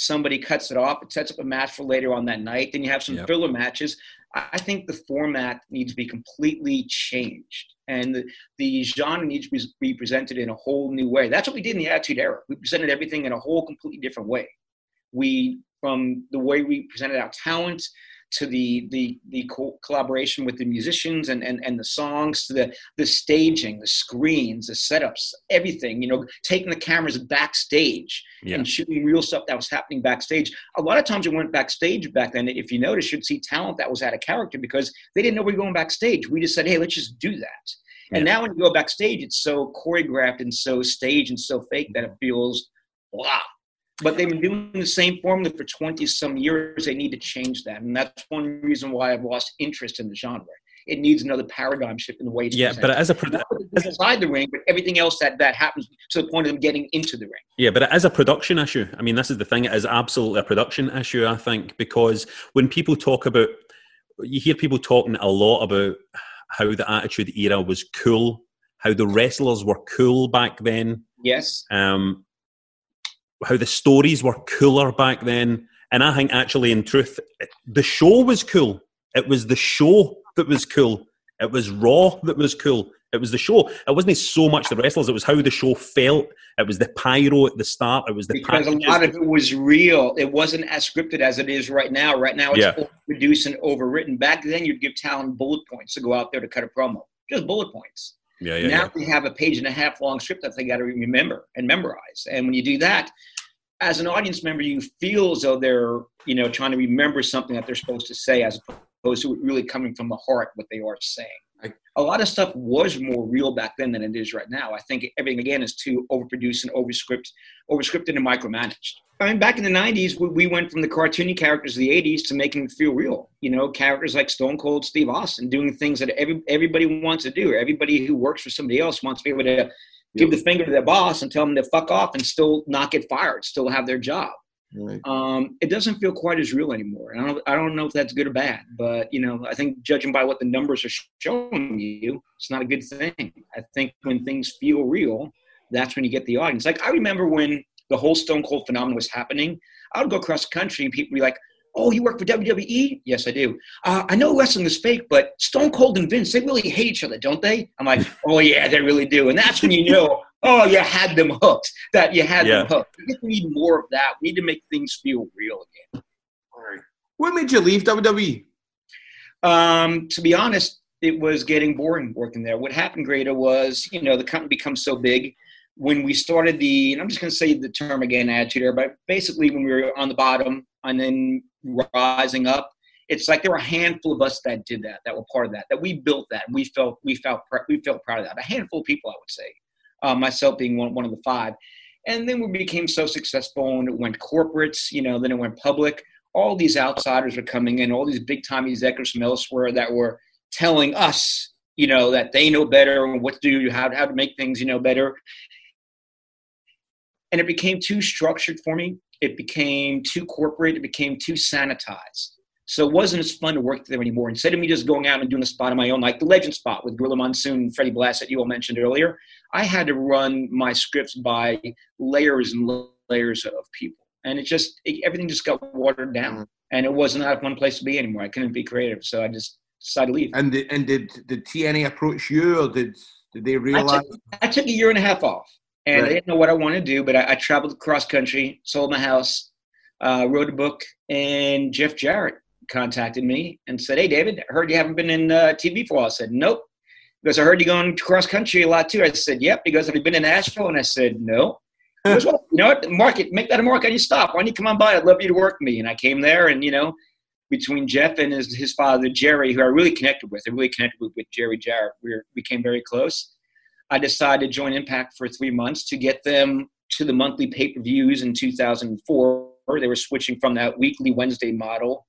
Somebody cuts it off, it sets up a match for later on that night. Then you have some Yep. filler matches. I think the format needs to be completely changed. And the, the genre needs to be- be presented in a whole new way. That's what we did in the Attitude Era. We presented everything in a whole completely different way we from the way we presented our talent to the the the co- collaboration with the musicians and, and and the songs to the the staging the screens the setups everything you know taking the cameras backstage Yeah. and shooting real stuff that was happening backstage. A lot of times we went backstage back then. If you notice you'd see talent that was out of character because they didn't know we were going backstage. We just said hey let's just do that. And now when you go backstage it's so choreographed and so staged and so fake that it feels blah but they've been doing the same formula for 20 some years. They need to change that. And that's one reason why I've lost interest in the genre. It needs another paradigm shift in the way it's Yeah, presented. but as a produ- Not what they do inside the ring, but everything else that, that happens to the point of them getting into the ring. Yeah, but it is a production issue. I mean, this is the thing. It is absolutely a production issue, I think, because when people talk about, you hear people talking a lot about how the Attitude Era was cool, how the wrestlers were cool back then, Yes. um, how the stories were cooler back then. And I think, actually, in truth, the show was cool. It was the show that was cool. It was Raw that was cool. It was the show. It wasn't so much the wrestlers. It was how the show felt. It was the pyro at the start. It was the Because a lot of it was real. It wasn't as scripted as it is right now. Right now, it's Yeah. overproduced and overwritten. Back then, you'd give talent bullet points to go out there to cut a promo. Just bullet points. Yeah, yeah, now yeah. we have a page and a half long script that they got to remember and memorize. And when you do that, as an audience member, you feel as though they're you know trying to remember something that they're supposed to say, as opposed to really coming from the heart what they are saying. A lot of stuff was more real back then than it is right now. I think everything again is too overproduced and overscripted, overscripted and micromanaged. I mean, back in the '90s, we, we went from the cartoony characters of the '80s to making it feel real. You know, characters like Stone Cold Steve Austin doing things that every, everybody wants to do. Everybody who works for somebody else wants to be able to give the finger to their boss and tell them to fuck off and still not get fired, still have their job. Right. Um, it doesn't feel quite as real anymore. And I don't, I don't know if that's good or bad, but you know, I think judging by what the numbers are showing you, it's not a good thing. I think when things feel real, that's when you get the audience. Like I remember when the whole Stone Cold phenomenon was happening, I would go across the country and people would be like, "Oh, you work for WWE?" Yes, I do. Uh, I know wrestling is fake, but Stone Cold and Vince, they really hate each other, don't they? I'm like, "Oh yeah, they really do." And that's when you know, oh, you had them hooked. That you had Yeah. them hooked. We need more of that. We need to make things feel real again. All right. What made you leave? WWE? Um, to be honest, it was getting boring working there. What happened, Greta, was you know the company becomes so big. When we started the, and I'm just going to say the term again, attitude era, but basically when we were on the bottom and then rising up, it's like there were a handful of us that did that, that were part of that, that we built that. We felt we felt we felt proud of that. A handful of people, I would say, uh, myself being one one of the five. And then we became so successful, and it went corporates. You know, then it went public. All these outsiders were coming in, all these big time executives from elsewhere that were telling us, you know, that they know better and what to do, how how to make things, you know, better. And it became too structured for me. It became too corporate. It became too sanitized. So it wasn't as fun to work there anymore. Instead of me just going out and doing a spot on my own, like the Legend spot with Gorilla Monsoon and Freddie Blassie that you all mentioned earlier, I had to run my scripts by layers and layers of people. And it just, it, everything just got watered down. And it wasn't a fun place to be anymore. I couldn't be creative. So I just decided to leave. And did, and did did TNA approach you, or did did they I realize? took, I took a year and a half off, and Right. I didn't know what I wanted to do. But I, I traveled cross country, sold my house, uh, wrote a book, and Jeff Jarrett contacted me and said, "Hey, David, I heard you haven't been in uh, TV for a while." I said, "Nope." Because I heard you going cross country a lot too. I said, "Yep." Goes, "Have you been in Nashville?" And I said, "No." Goes, "Well, you know what? Market, make that a mark on your stop. Why don't you come on by? I'd love you to work with me." And I came there, and you know, between Jeff and his, his father Jerry, who I really connected with, I really connected with, with Jerry Jarrett. We became very close. I decided to join Impact for three months to get them to the monthly pay per views in 2004. They were switching from that weekly Wednesday model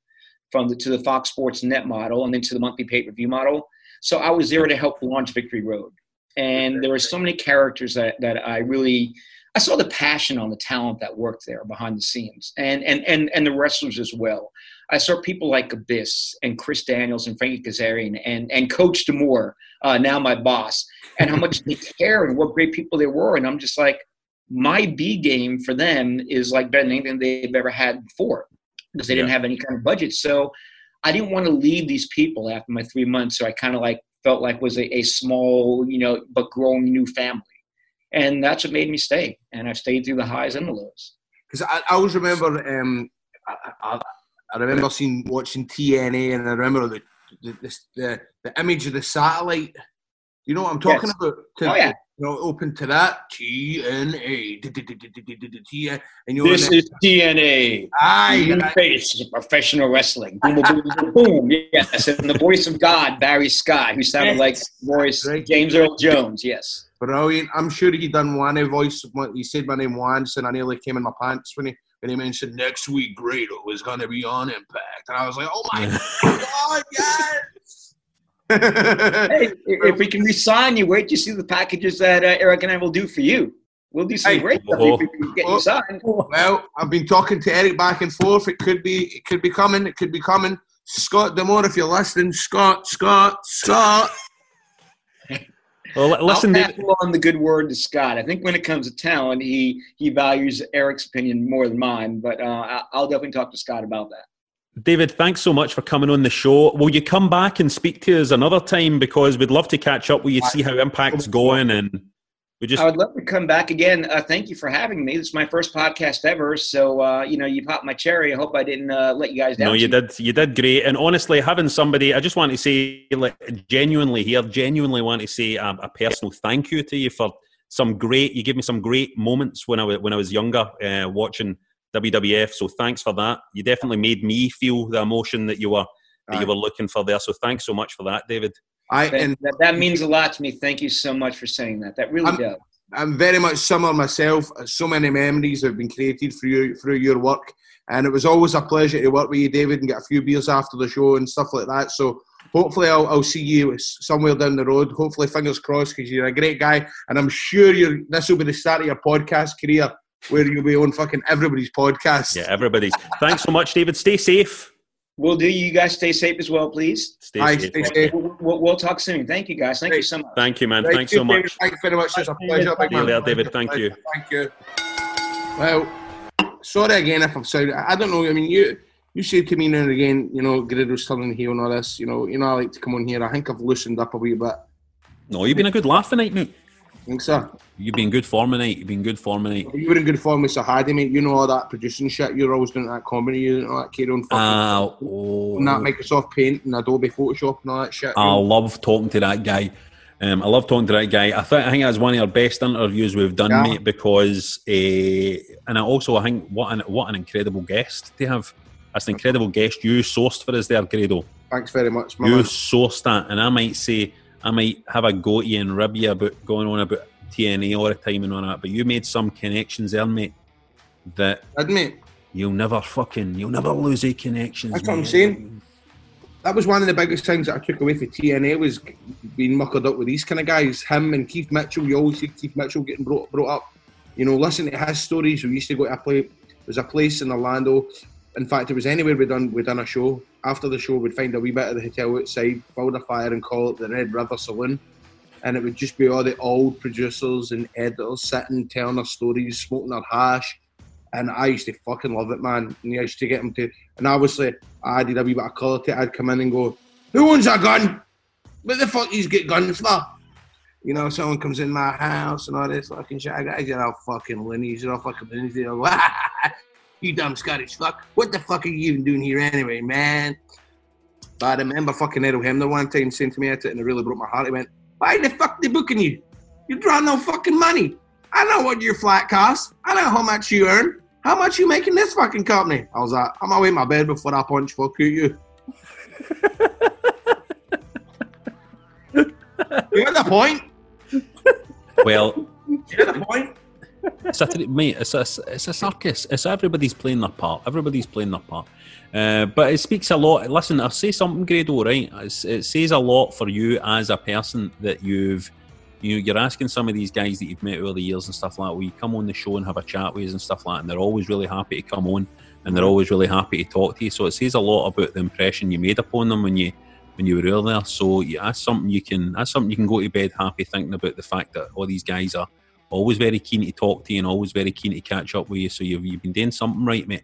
from the, to the Fox Sports Net model and then to the monthly pay per view model. So I was there to help launch Victory Road, and there were so many characters that that I really. I saw the passion on the talent that worked there behind the scenes, and and and and the wrestlers as well. I saw people like Abyss and Chris Daniels and Frankie Kazarian and and Coach D'Amore, uh, now my boss, and how much they care and what great people they were. And I'm just like, my B game for them is like better than anything they've ever had before because they didn't have any kind of budget. So I didn't want to leave these people after my three months. So I kind of like felt like was a, a small, you know, but growing new family. And that's what made me stay. And I've stayed through the highs and the lows. Because I, I always remember, um, I, I, I remember seeing watching TNA, and I remember the the, the, the, the image of the satellite. You know what I'm talking Yes. about? To, Oh, yeah. You know, open to that TNA, and you know, This is TNA. Aye, and face of professional wrestling. Boom, boom, boom, boom. Yes, and the voice of God, Barry Scott, who sounded like voice James Earl Jones. Yes. Brilliant. I'm sure he done one a voice. He said my name once, and I nearly came in my pants when he when he mentioned next week Grado was going to be on Impact, and I was like, oh my god, yes. hey, if we can resign you, wait till you see the packages that uh, Eric and I will do for you. We'll do some Hey. great stuff if we can get you signed. Well, I've been talking to Eric back and forth. It could be, it could be coming. It could be coming. Scott D'Amore, if you're listening, Scott, Scott, Scott. Well, listen, I'll David, pass along the good word to Scott. I think when it comes to talent, he he values Eric's opinion more than mine. But uh, I- I'll definitely talk to Scott about that. David, thanks so much for coming on the show. Will you come back and speak to us another time because we'd love to catch up with you, see how Impact's going, and we just I would love to come back again. Uh, thank you for having me. This is my first podcast ever, so uh, you know you popped my cherry. I hope I didn't uh, let you guys down. No, you did. You did great. And honestly, having somebody, I just want to say, like, genuinely here, genuinely want to say a, a personal thank you to you for some great. You gave me some great moments when I was when I was younger, uh, watching WWF. So thanks for that. You definitely made me feel the emotion that you were that you were looking for there. So thanks so much for that, David. I That- and that, that means a lot to me. Thank you so much for saying that. That really I'm- does. I'm very much similar myself. So many memories have been created through you, through your work, and it was always a pleasure to work with you, David, and get a few beers after the show and stuff like that. So hopefully, I'll, I'll see you somewhere down the road. Hopefully, fingers crossed, because you're a great guy, and I'm sure you're. This will be the start of your podcast career, where you'll be on fucking everybody's podcast. Yeah, everybody's. thanks so much, David. Stay safe. We'll do. You guys stay safe as well, please. Stay Aye, safe. stay safe. We'll, we'll, we'll talk soon. Thank you, guys. Thank you so much. Thank you, man. Right, Thanks cheers, so David. much. Thanks very much. It's a pleasure. big you man. there, David. Thank you. Thank you. Well, sorry again if I've sounded. I don't know. I mean, you you say to me now and again, you know, Guerrero's turning heel and all this. You know, you know, I like to come on here. I think I've loosened up a wee bit. No, you've been a good laugh tonight, mate. Think so? You've been good form tonight. You've been good form tonight. You were in good form with Sahadi, mate. You know all that producing shit. You're always doing that comedy. You know that carry on fucking Uh, and that Microsoft Paint and Adobe Photoshop and all that shit. I know. love talking to that guy. Um, I love talking to that guy. I, th- I think that's one of our best interviews we've done, Yeah. mate. Because, uh, and I also I think what an what an incredible guest to have. That's an incredible guest you sourced for us there, Grado. Thanks very much, my You sourced that, and I might say I might have a go at you and rib you about going on about TNA all the time and all that. But you made some connections there, mate. That Admit. you'll never fucking you'll never lose a connections. That's what I'm saying. That was one of the biggest things that I took away from TNA was being muckered up with these kind of guys. Him and Keith Mitchell. You always see Keith Mitchell getting brought brought up. You know, listen to his stories. We used to go to a place. There's a place in Orlando. In fact, it was anywhere we done we done a show. After the show, we'd find a wee bit of the hotel outside, build a fire, and call it the Red River Saloon. And it would just be all the old producers and editors sitting, telling their stories, smoking their hash. And I used to fucking love it, man. And I used to get them to, and obviously I did a wee bit of colour to it. I'd come in and go, "Who owns a gun? What the fuck you get guns for?" You know, someone comes in my house and all this fucking shit. I guys are all fucking loonies, they're all fucking loonies. They go, ah, "You dumb Scottish fuck! What the fuck are you even doing here anyway, man?" But I remember fucking Errol Hemner one time saying to me at it, and it really broke my heart. He went, "Why the fuck they booking you? You're drawing no fucking money. I know what your flat costs. I know how much you earn. How much you making this fucking company? I was like, I'm away in my bed before I punch fuck you. you. get the point? Well, You get the point? It's a, mate, it's a, it's a circus. It's everybody's playing their part. Everybody's playing their part. Uh, but it speaks a lot. Listen, I'll say something, Grado. Right? It's, it says a lot for you as a person that you've, you know, you're asking some of these guys that you've met over the years and stuff like. that. We come on the show and have a chat with us and stuff like, that, and they're always really happy to come on, and they're always really happy to talk to you. So it says a lot about the impression you made upon them when you when you were earlier. So yeah, that's something you can that's something you can go to bed happy thinking about the fact that all these guys are always very keen to talk to you and always very keen to catch up with you. So you've, you've been doing something right, mate.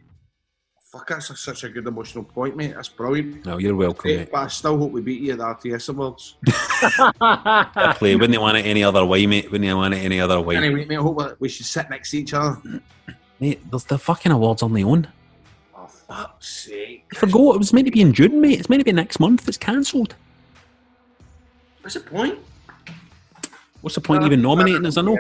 Fuck, that's a, such a good emotional point, mate. That's brilliant. No, you're welcome, mate. but I still hope we beat you at the RTS Awards. Fair play. Wouldn't they want it any other way, mate? Wouldn't they want it any other way? Anyway, mate, I hope we- we should sit next to each other. Mate, there's the fucking awards on their own. Oh, fuck's sake. I forgot it was meant to be in June, mate. It's meant to be next month. It's cancelled. What's the point? What's the point of even uh, nominating us? I know.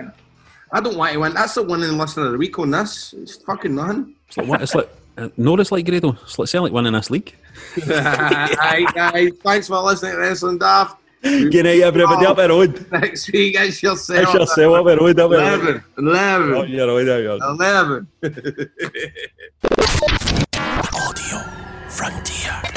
I don't want to win. That's the winning listener of the week on this. It's fucking nothing. It's like what? It's like uh, no, it's like Grado. It's like selling winning this league. Aye, guys. Thanks for listening to Wrestling Daft. Good night, everybody. Up the road. Next week, it's yourself. It's yourself up the road. Up the road. 11. 11. Oh, you're right, you're right. 11. Frontier.